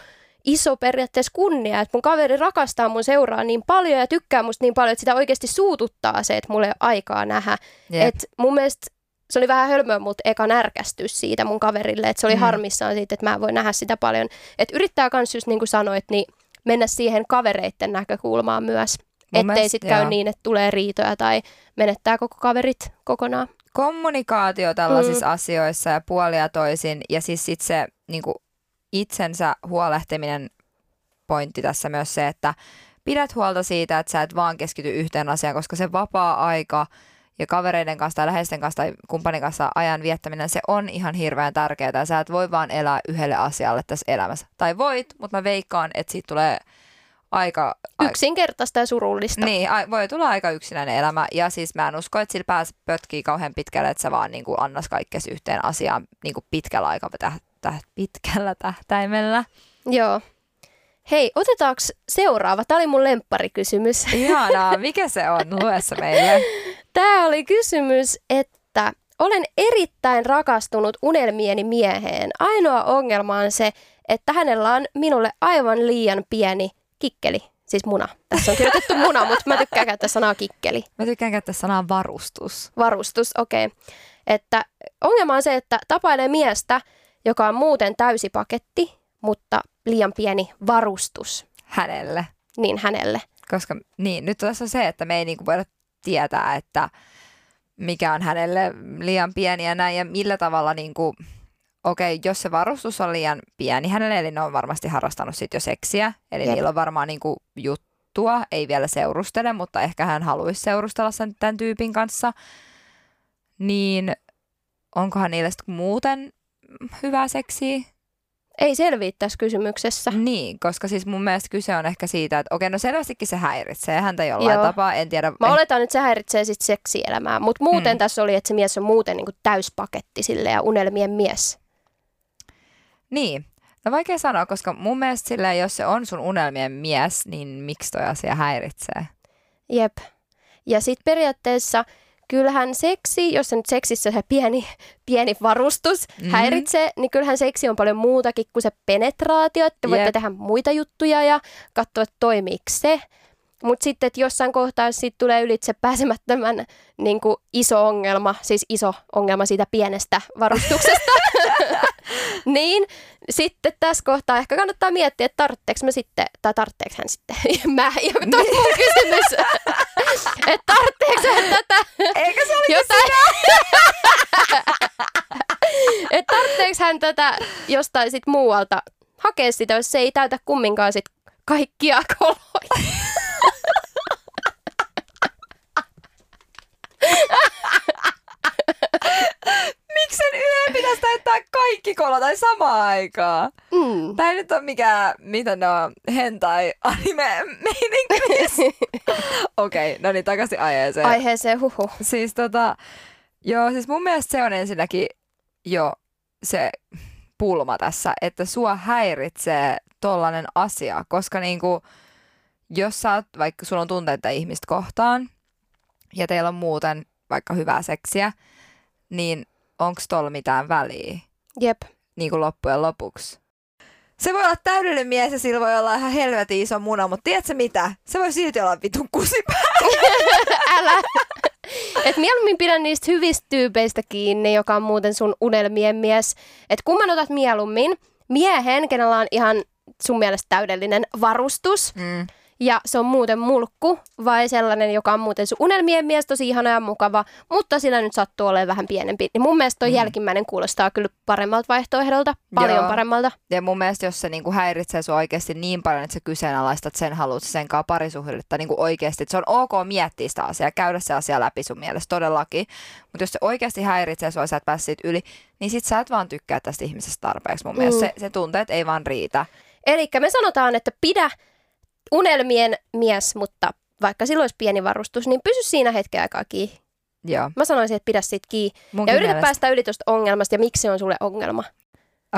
iso periaatteessa kunnia, että mun kaveri rakastaa mun seuraa niin paljon ja tykkää musta niin paljon, että sitä oikeasti suututtaa se, että mulla ei ole aikaa nähdä. Yep. Et mun mielestä se oli vähän hölmöä, mutta eka närkästys siitä mun kaverille, että se oli mm. harmissaan siitä, että mä en voi nähdä sitä paljon. Että yrittää kans just niin kuin sanoit, niin mennä siihen kavereiden näkökulmaan myös. Mun ettei sitten käy niin, että tulee riitoja tai menettää koko kaverit kokonaan. Kommunikaatio tällaisissa mm. asioissa ja puolia toisin ja siis sit se niin kuin itsensä huolehtiminen pointti tässä myös se, että pidät huolta siitä, että sä et vaan keskity yhteen asiaan, koska se vapaa-aika ja kavereiden kanssa tai läheisten kanssa tai kumppanin kanssa ajan viettäminen, se on ihan hirveän tärkeää. Sä et voi vaan elää yhdelle asialle tässä elämässä. Tai voit, mutta mä veikkaan, että siitä tulee aika... Yksinkertaista ja surullista. Niin, a, voi tulla aika yksinäinen elämä. Ja siis mä en usko, että sillä pääs pötkii kauhean pitkälle, että sä vaan niin kuin annas kaikkes yhteen asiaan niin kuin pitkällä aikaa täht- pitkällä tähtäimellä. Joo. Hei, otetaanko seuraava? Tämä oli mun lempparikysymys. (laughs) Ihanaa, mikä se on? Lue se meille. (laughs) Tämä oli kysymys, että olen erittäin rakastunut unelmieni mieheen. Ainoa ongelma on se, että hänellä on minulle aivan liian pieni kikkeli. Siis muna. Tässä on kirjoitettu muna, mutta mä tykkään käyttää sanaa kikkeli. Mä tykkään käyttää sanaa varustus. Varustus, okei. Okay. Että ongelma on se, että tapailee miestä, joka on muuten täysi paketti, mutta liian pieni varustus. Hänelle. Niin, hänelle. Koska niin, nyt tässä on se, että me ei niinku voida tietää, että mikä on hänelle liian pieni ja näin, ja millä tavalla niinku, okei, okay, jos se varustus on liian pieni hänelle, eli ne on varmasti harrastanut sitten jo seksiä, eli Jep. niillä on varmaan niinku juttua, ei vielä seurustele, mutta ehkä hän haluaisi seurustella sen tämän tyypin kanssa, niin onkohan niille sitten muuten hyvää seksiä? Ei selviä tässä kysymyksessä. Niin, koska siis mun mielestä kyse on ehkä siitä, että okei, no selvästikin se häiritsee häntä jollain Joo. tapaa, en tiedä. Mä oletan, että se häiritsee sitten seksielämää, mutta muuten mm. tässä oli, että se mies on muuten niin kuin täyspaketti sille ja unelmien mies. Niin, no vaikea sanoa, koska mun mielestä sillä, jos se on sun unelmien mies, niin miksi toi asia häiritsee? Jep. Ja sitten periaatteessa kyllähän seksi, jos se nyt seksissä se pieni, pieni varustus mm-hmm. häiritsee, niin kyllähän seksi on paljon muutakin kuin se penetraatio, että voitte yep. tehdä muita juttuja ja katsoa, että toimiiko se. Mutta sitten, että jossain kohtaa, siitä tulee ylitse pääsemättömän niin kuin iso ongelma, siis iso ongelma siitä pienestä varustuksesta, (laughs) (laughs) niin sitten tässä kohtaa ehkä kannattaa miettiä, että tarvitseeko mä sitten, tai tarvitseeko hän sitten, (laughs) mä, ja toi mun kysymys, (laughs) että tarvitseeko hän tätä? Eikö se oli jotain, että tarvitseeko hän tätä jostain sit muualta? Hakea sitä, jos se ei täytä kumminkaan sit kaikkia koloja. Miksen yhden pitäisi täyttää kaikki kolot tai samaan aikaan? Mm. Tämä ei nyt ole mikään, mitä ne on, hentai anime. (laughs) Okei, okay, no niin, takaisin aiheeseen. Aiheeseen, huhu. Siis tota, joo, siis mun mielestä se on ensinnäkin jo se pulma tässä, että sua häiritsee tollanen asia, koska niinku, jos sä oot, vaikka sulla on tunteita ihmistä kohtaan, ja teillä on muuten vaikka hyvää seksiä, niin onko tuolla mitään väliä? Jep. Niin kuin loppujen lopuksi. Se voi olla täydellinen mies ja sillä voi olla ihan helvetin iso muna, mutta tiedätkö mitä? Se voi silti olla vitun kusipää. (laughs) Älä. Et mieluummin pidän niistä hyvistä tyypeistä kiinni, joka on muuten sun unelmien mies. Et kumman otat mieluummin? Miehen, kenellä on ihan sun mielestä täydellinen varustus. Mm ja se on muuten mulkku, vai sellainen, joka on muuten sun unelmien mies, tosi ihana ja mukava, mutta sillä nyt sattuu olemaan vähän pienempi. Niin mun mielestä toi mm. jälkimmäinen kuulostaa kyllä paremmalta vaihtoehdolta, paljon Joo. paremmalta. Ja mun mielestä, jos se niinku häiritsee sua oikeasti niin paljon, että sä kyseenalaistat sen haluat sen kanssa parisuhdetta niinku oikeasti, että se on ok miettiä sitä asiaa, käydä se asia läpi sun mielestä todellakin. Mutta jos se oikeasti häiritsee sua, sä et pääse siitä yli, niin sit sä et vaan tykkää tästä ihmisestä tarpeeksi mun mm. mielestä. Se, se tunteet ei vaan riitä. Eli me sanotaan, että pidä unelmien mies, mutta vaikka sillä olisi pieni varustus, niin pysy siinä hetken aikaa kiinni. Joo. Mä sanoisin, että pidä siitä kiinni. Munkin Ja yritä mielestä. päästä yli tuosta ongelmasta ja miksi se on sulle ongelma.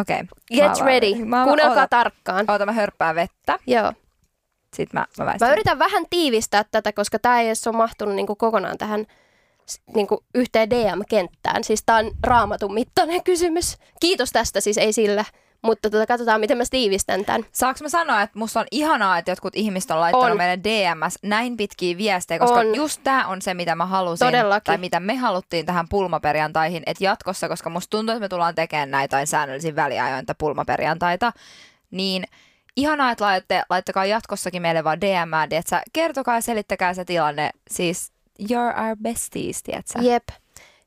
Okei. Okay. Get ready. Kuunnelkaa Oota, tarkkaan. oota, mä hörppään vettä. Joo. Sitten mä, mä väistän. Mä yritän vähän tiivistää tätä, koska tämä ei edes ole mahtunut niinku kokonaan tähän niinku yhteen DM-kenttään. Siis tämä on raamatun mittainen kysymys. Kiitos tästä siis, ei sillä. Mutta tota, katsotaan, miten mä tiivistän tämän. Saanko mä sanoa, että musta on ihanaa, että jotkut ihmiset on laittanut On. meille DMS näin pitkiä viestejä, koska On. just tämä on se, mitä mä halusin. Todellakin. Tai mitä me haluttiin tähän pulmaperjantaihin, että jatkossa, koska musta tuntuu, että me tullaan tekemään näitä säännöllisin väliajoin pulmaperjantaita, niin ihanaa, että laitte, laittakaa jatkossakin meille vaan DM, että kertokaa ja selittäkää se tilanne. Siis you're our besties, tietsä? Jep.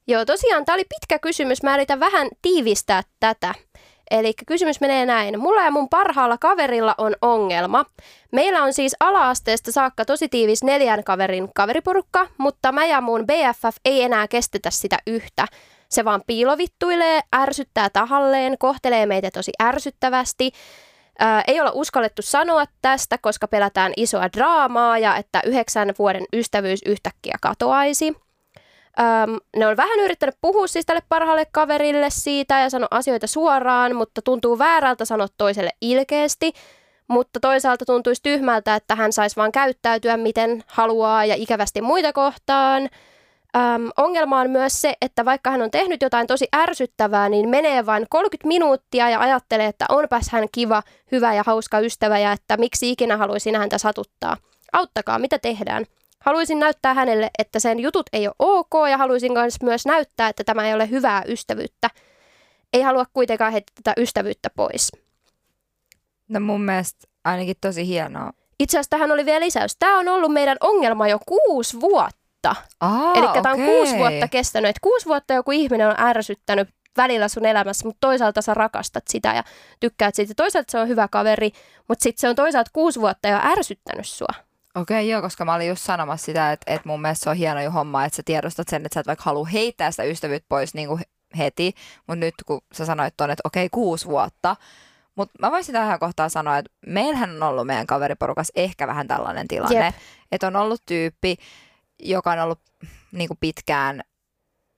Joo, tosiaan tämä oli pitkä kysymys. Mä yritän vähän tiivistää tätä. Eli kysymys menee näin. Mulla ja mun parhaalla kaverilla on ongelma. Meillä on siis ala-asteesta saakka tosi tiivis neljän kaverin kaveriporukka, mutta mä ja mun BFF ei enää kestetä sitä yhtä. Se vaan piilovittuilee, ärsyttää tahalleen, kohtelee meitä tosi ärsyttävästi. Ää, ei olla uskallettu sanoa tästä, koska pelätään isoa draamaa ja että yhdeksän vuoden ystävyys yhtäkkiä katoaisi. Öm, ne on vähän yrittänyt puhua siis tälle parhaalle kaverille siitä ja sanoa asioita suoraan, mutta tuntuu väärältä sanoa toiselle ilkeästi. Mutta toisaalta tuntuisi tyhmältä, että hän saisi vaan käyttäytyä miten haluaa ja ikävästi muita kohtaan. Öm, ongelma on myös se, että vaikka hän on tehnyt jotain tosi ärsyttävää, niin menee vain 30 minuuttia ja ajattelee, että onpas hän kiva, hyvä ja hauska ystävä ja että miksi ikinä haluaisin häntä satuttaa. Auttakaa, mitä tehdään? Haluaisin näyttää hänelle, että sen jutut ei ole ok ja haluaisin kans myös näyttää, että tämä ei ole hyvää ystävyyttä. Ei halua kuitenkaan heittää tätä ystävyyttä pois. No mun mielestä ainakin tosi hienoa. Itse asiassa tähän oli vielä lisäys. Tämä on ollut meidän ongelma jo kuusi vuotta. Eli tämä on kuusi vuotta kestänyt. Et kuusi vuotta joku ihminen on ärsyttänyt välillä sun elämässä, mutta toisaalta sä rakastat sitä ja tykkäät siitä. Toisaalta se on hyvä kaveri, mutta sitten se on toisaalta kuusi vuotta jo ärsyttänyt sua. Okei, joo, koska mä olin just sanomassa sitä, että, että mun mielestä se on hieno jo homma, että sä tiedostat sen, että sä et vaikka halua heittää sitä ystävyyttä pois niin kuin heti, mutta nyt kun sä sanoit tuonne, että okei, kuusi vuotta, mutta mä voisin tähän kohtaan sanoa, että meillähän on ollut meidän kaveriporukas ehkä vähän tällainen tilanne, Jep. että on ollut tyyppi, joka on ollut niin kuin pitkään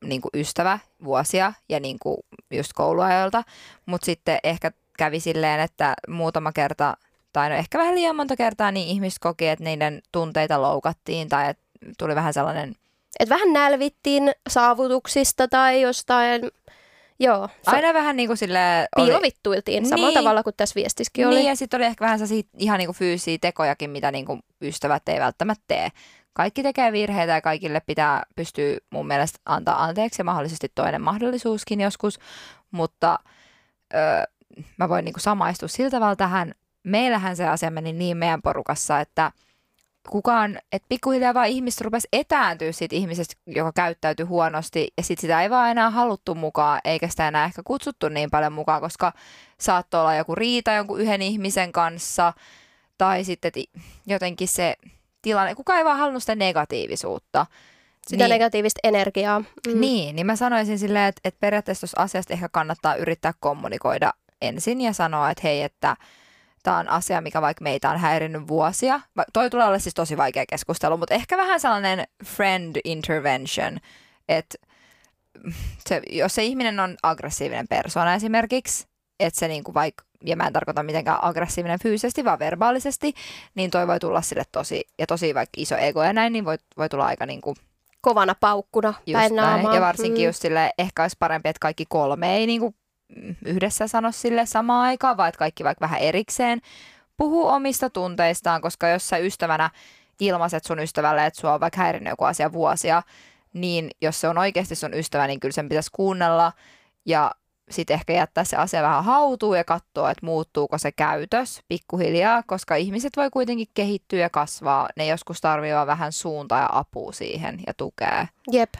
niin kuin ystävä vuosia ja niin kuin just kouluajoilta, mutta sitten ehkä kävi silleen, että muutama kerta tai no ehkä vähän liian monta kertaa niin ihmiset koki, että niiden tunteita loukattiin tai että tuli vähän sellainen, Et vähän nälvittiin saavutuksista tai jostain. Joo, se aina vähän niin kuin silleen... oli- piilovittuiltiin samalla Niin. tavalla kuin tässä viestissäkin oli. Niin, ja sitten oli ehkä vähän sellaisia ihan niin kuin fyysisiä tekojakin, mitä niin kuin ystävät ei välttämättä tee. Kaikki tekee virheitä ja kaikille pitää pystyä mun mielestä antaa anteeksi ja mahdollisesti toinen mahdollisuuskin joskus, mutta öö, mä voin niin kuin samaistua siltä tavalla tähän. Meillähän se asia meni niin meidän porukassa, että kukaan, että pikkuhiljaa vaan ihmiset rupesi etääntyä siitä ihmisestä, joka käyttäytyi huonosti, ja sitten sitä ei vaan enää haluttu mukaan, eikä sitä enää ehkä kutsuttu niin paljon mukaan, koska saattoi olla joku riita jonkun yhden ihmisen kanssa, tai sitten jotenkin se tilanne, kukaan ei vaan halunnut sitä negatiivisuutta. Sitä niin, negatiivista energiaa. Mm. niin, niin mä sanoisin silleen, että, että periaatteessa tuossa asiasta ehkä kannattaa yrittää kommunikoida ensin ja sanoa, että hei, että tämä on asia, mikä vaikka meitä on häirinnyt vuosia. Toi tulee olla siis tosi vaikea keskustelu, mutta ehkä vähän sellainen friend intervention, että se, jos se ihminen on aggressiivinen persona esimerkiksi, että se niinku vaikka, ja mä en tarkoita mitenkään aggressiivinen fyysisesti, vaan verbaalisesti, niin toi voi tulla sille tosi, ja tosi vaikka iso ego ja näin, niin voi, voi tulla aika niinku Kovana paukkuna Just päin näin. Ja varsinkin Mm. just sille, ehkä olisi parempi, että kaikki kolme ei niinku yhdessä sano sille samaan aikaan, vaan että kaikki vaikka vähän erikseen puhuu omista tunteistaan, koska jos sä ystävänä ilmaiset sun ystävälle, että sua on vaikka häirinnyt joku asia vuosia, niin jos se on oikeasti sun ystävä, niin kyllä sen pitäisi kuunnella ja sitten ehkä jättää se asia vähän hautuun ja katsoa, että muuttuuko se käytös pikkuhiljaa, koska ihmiset voi kuitenkin kehittyä ja kasvaa. Ne joskus tarvitsevat vähän suuntaa ja apua siihen ja tukea. Jep.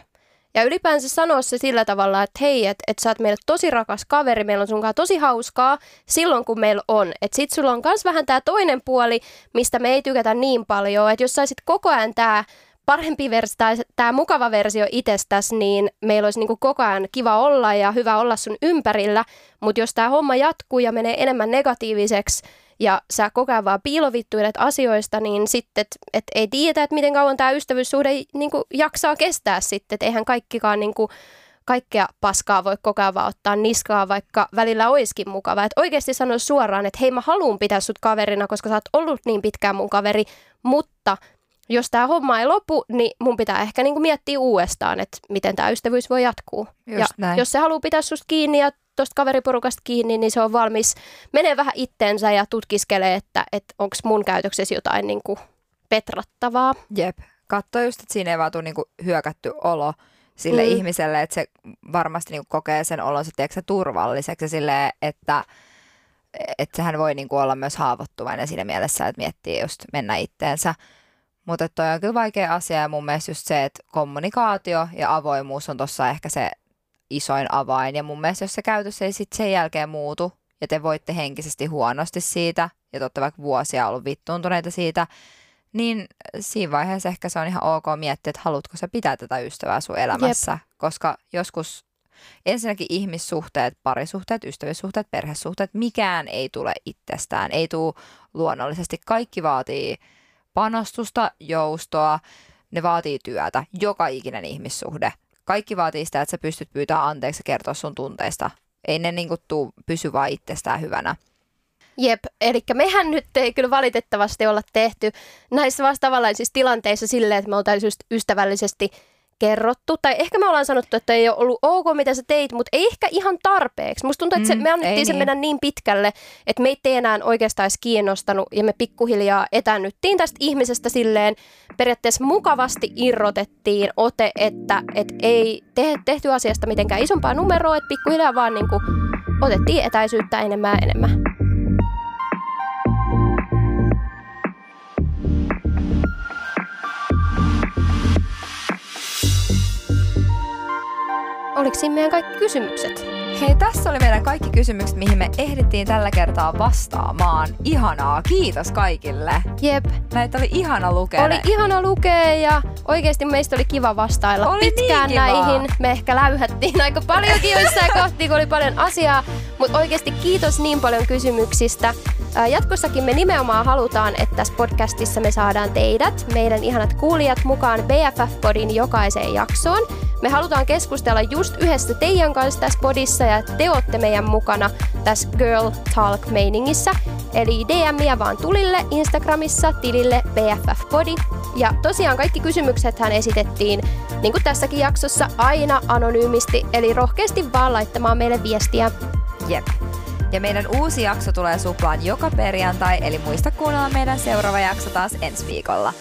Ja ylipäänsä sanoa se sillä tavalla, että hei, että et sä oot meille tosi rakas kaveri, meillä on sunkaan tosi hauskaa silloin, kun meillä on. Että sit sulla on kans vähän tää toinen puoli, mistä me ei tykätä niin paljon. Että jos saisit koko ajan tää parempi versio tai tämä mukava versio itsestäsi, niin meillä olisi niinku koko ajan kiva olla ja hyvä olla sun ympärillä. Mutta jos tämä homma jatkuu ja menee enemmän negatiiviseksi ja sä koko ajan vaan piilovittuilet asioista, niin sitten, että et ei tiedä, että miten kauan tämä ystävyyssuhde niin kuin, jaksaa kestää sitten, että eihän kaikkikaan niin kuin, kaikkea paskaa voi koko ajan vaan ottaa niskaa, vaikka välillä olisikin mukava. Että oikeasti sanoa suoraan, että hei mä haluan pitää sut kaverina, koska sä oot ollut niin pitkään mun kaveri, mutta jos tämä homma ei lopu, niin mun pitää ehkä niinku miettiä uudestaan, että miten tämä ystävyys voi jatkuu. Just ja näin. jos se haluaa pitää susta kiinni ja tuosta kaveriporukasta kiinni, niin se on valmis menee vähän itteensä ja tutkiskelee, että, että onko mun käytöksessä jotain niinku petrattavaa. Jep. Katso just, että siinä ei vaan tule niinku hyökätty olo sille mm. ihmiselle, että se varmasti niinku kokee sen olonsa tiedätkö, turvalliseksi ja sille, että että sehän voi niinku olla myös haavoittuvainen siinä mielessä, että miettii just mennä itteensä. Mutta toi on kyllä vaikea asia ja mun mielestä just se, että kommunikaatio ja avoimuus on tuossa ehkä se isoin avain. Ja mun mielestä jos se käytös ei sitten sen jälkeen muutu ja te voitte henkisesti huonosti siitä ja te vaikka vuosia ollut vittuuntuneita siitä, niin siinä vaiheessa ehkä se on ihan ok miettiä, että haluatko sä pitää tätä ystävää sun elämässä. Jep. Koska joskus ensinnäkin ihmissuhteet, parisuhteet, ystävyyssuhteet, perhesuhteet, mikään ei tule itsestään. Ei tule luonnollisesti. Kaikki vaatii panostusta, joustoa, ne vaatii työtä, joka ikinen ihmissuhde. Kaikki vaatii sitä, että sä pystyt pyytämään anteeksi ja kertoa sun tunteista. Ei ne niinku tuu pysy vaan itsestään hyvänä. Jep, eli mehän nyt ei kyllä valitettavasti olla tehty näissä vastaavanlaisissa tilanteissa silleen, että me oltaisiin ystävällisesti kerrottu, tai ehkä me ollaan sanottu, että ei ole ollut ok, mitä sä teit, mutta ei ehkä ihan tarpeeksi. Musta tuntuu, että se, mm, me annettiin se niin. mennä niin pitkälle, että meitä ei enää oikeastaan edes kiinnostanut, ja me pikkuhiljaa etännyttiin tästä ihmisestä silleen, periaatteessa mukavasti irrotettiin ote, että et ei te, tehty asiasta mitenkään isompaa numeroa, että pikkuhiljaa vaan niin kuin otettiin etäisyyttä enemmän ja enemmän. Oliko siinä meidän kaikki kysymykset? Hei, tässä oli meidän kaikki kysymykset, mihin me ehdittiin tällä kertaa vastaamaan. Ihanaa, kiitos kaikille. Jep. Näitä oli ihana lukea. Oli ihana lukea ja oikeasti meistä oli kiva vastailla oli pitkään niin näihin. Me ehkä läyhättiin aika paljonkin (laughs) joissain kohti, kun oli paljon asiaa. Mutta oikeasti kiitos niin paljon kysymyksistä. Jatkossakin me nimenomaan halutaan, että tässä podcastissa me saadaan teidät, meidän ihanat kuulijat, mukaan BFF-podin jokaiseen jaksoon. Me halutaan keskustella just yhdessä teidän kanssa tässä podissa ja te olette meidän mukana tässä Girl Talk-meiningissä. Eli DMiä vaan tulille Instagramissa tilille BFF-podi. Ja tosiaan kaikki kysymykset hän esitettiin, niin kuin tässäkin jaksossa, aina anonyymisti, eli rohkeasti vaan laittamaan meille viestiä. Jep. Ja meidän uusi jakso tulee suplaan joka perjantai, eli muista kuunnella meidän seuraava jakso taas ensi viikolla.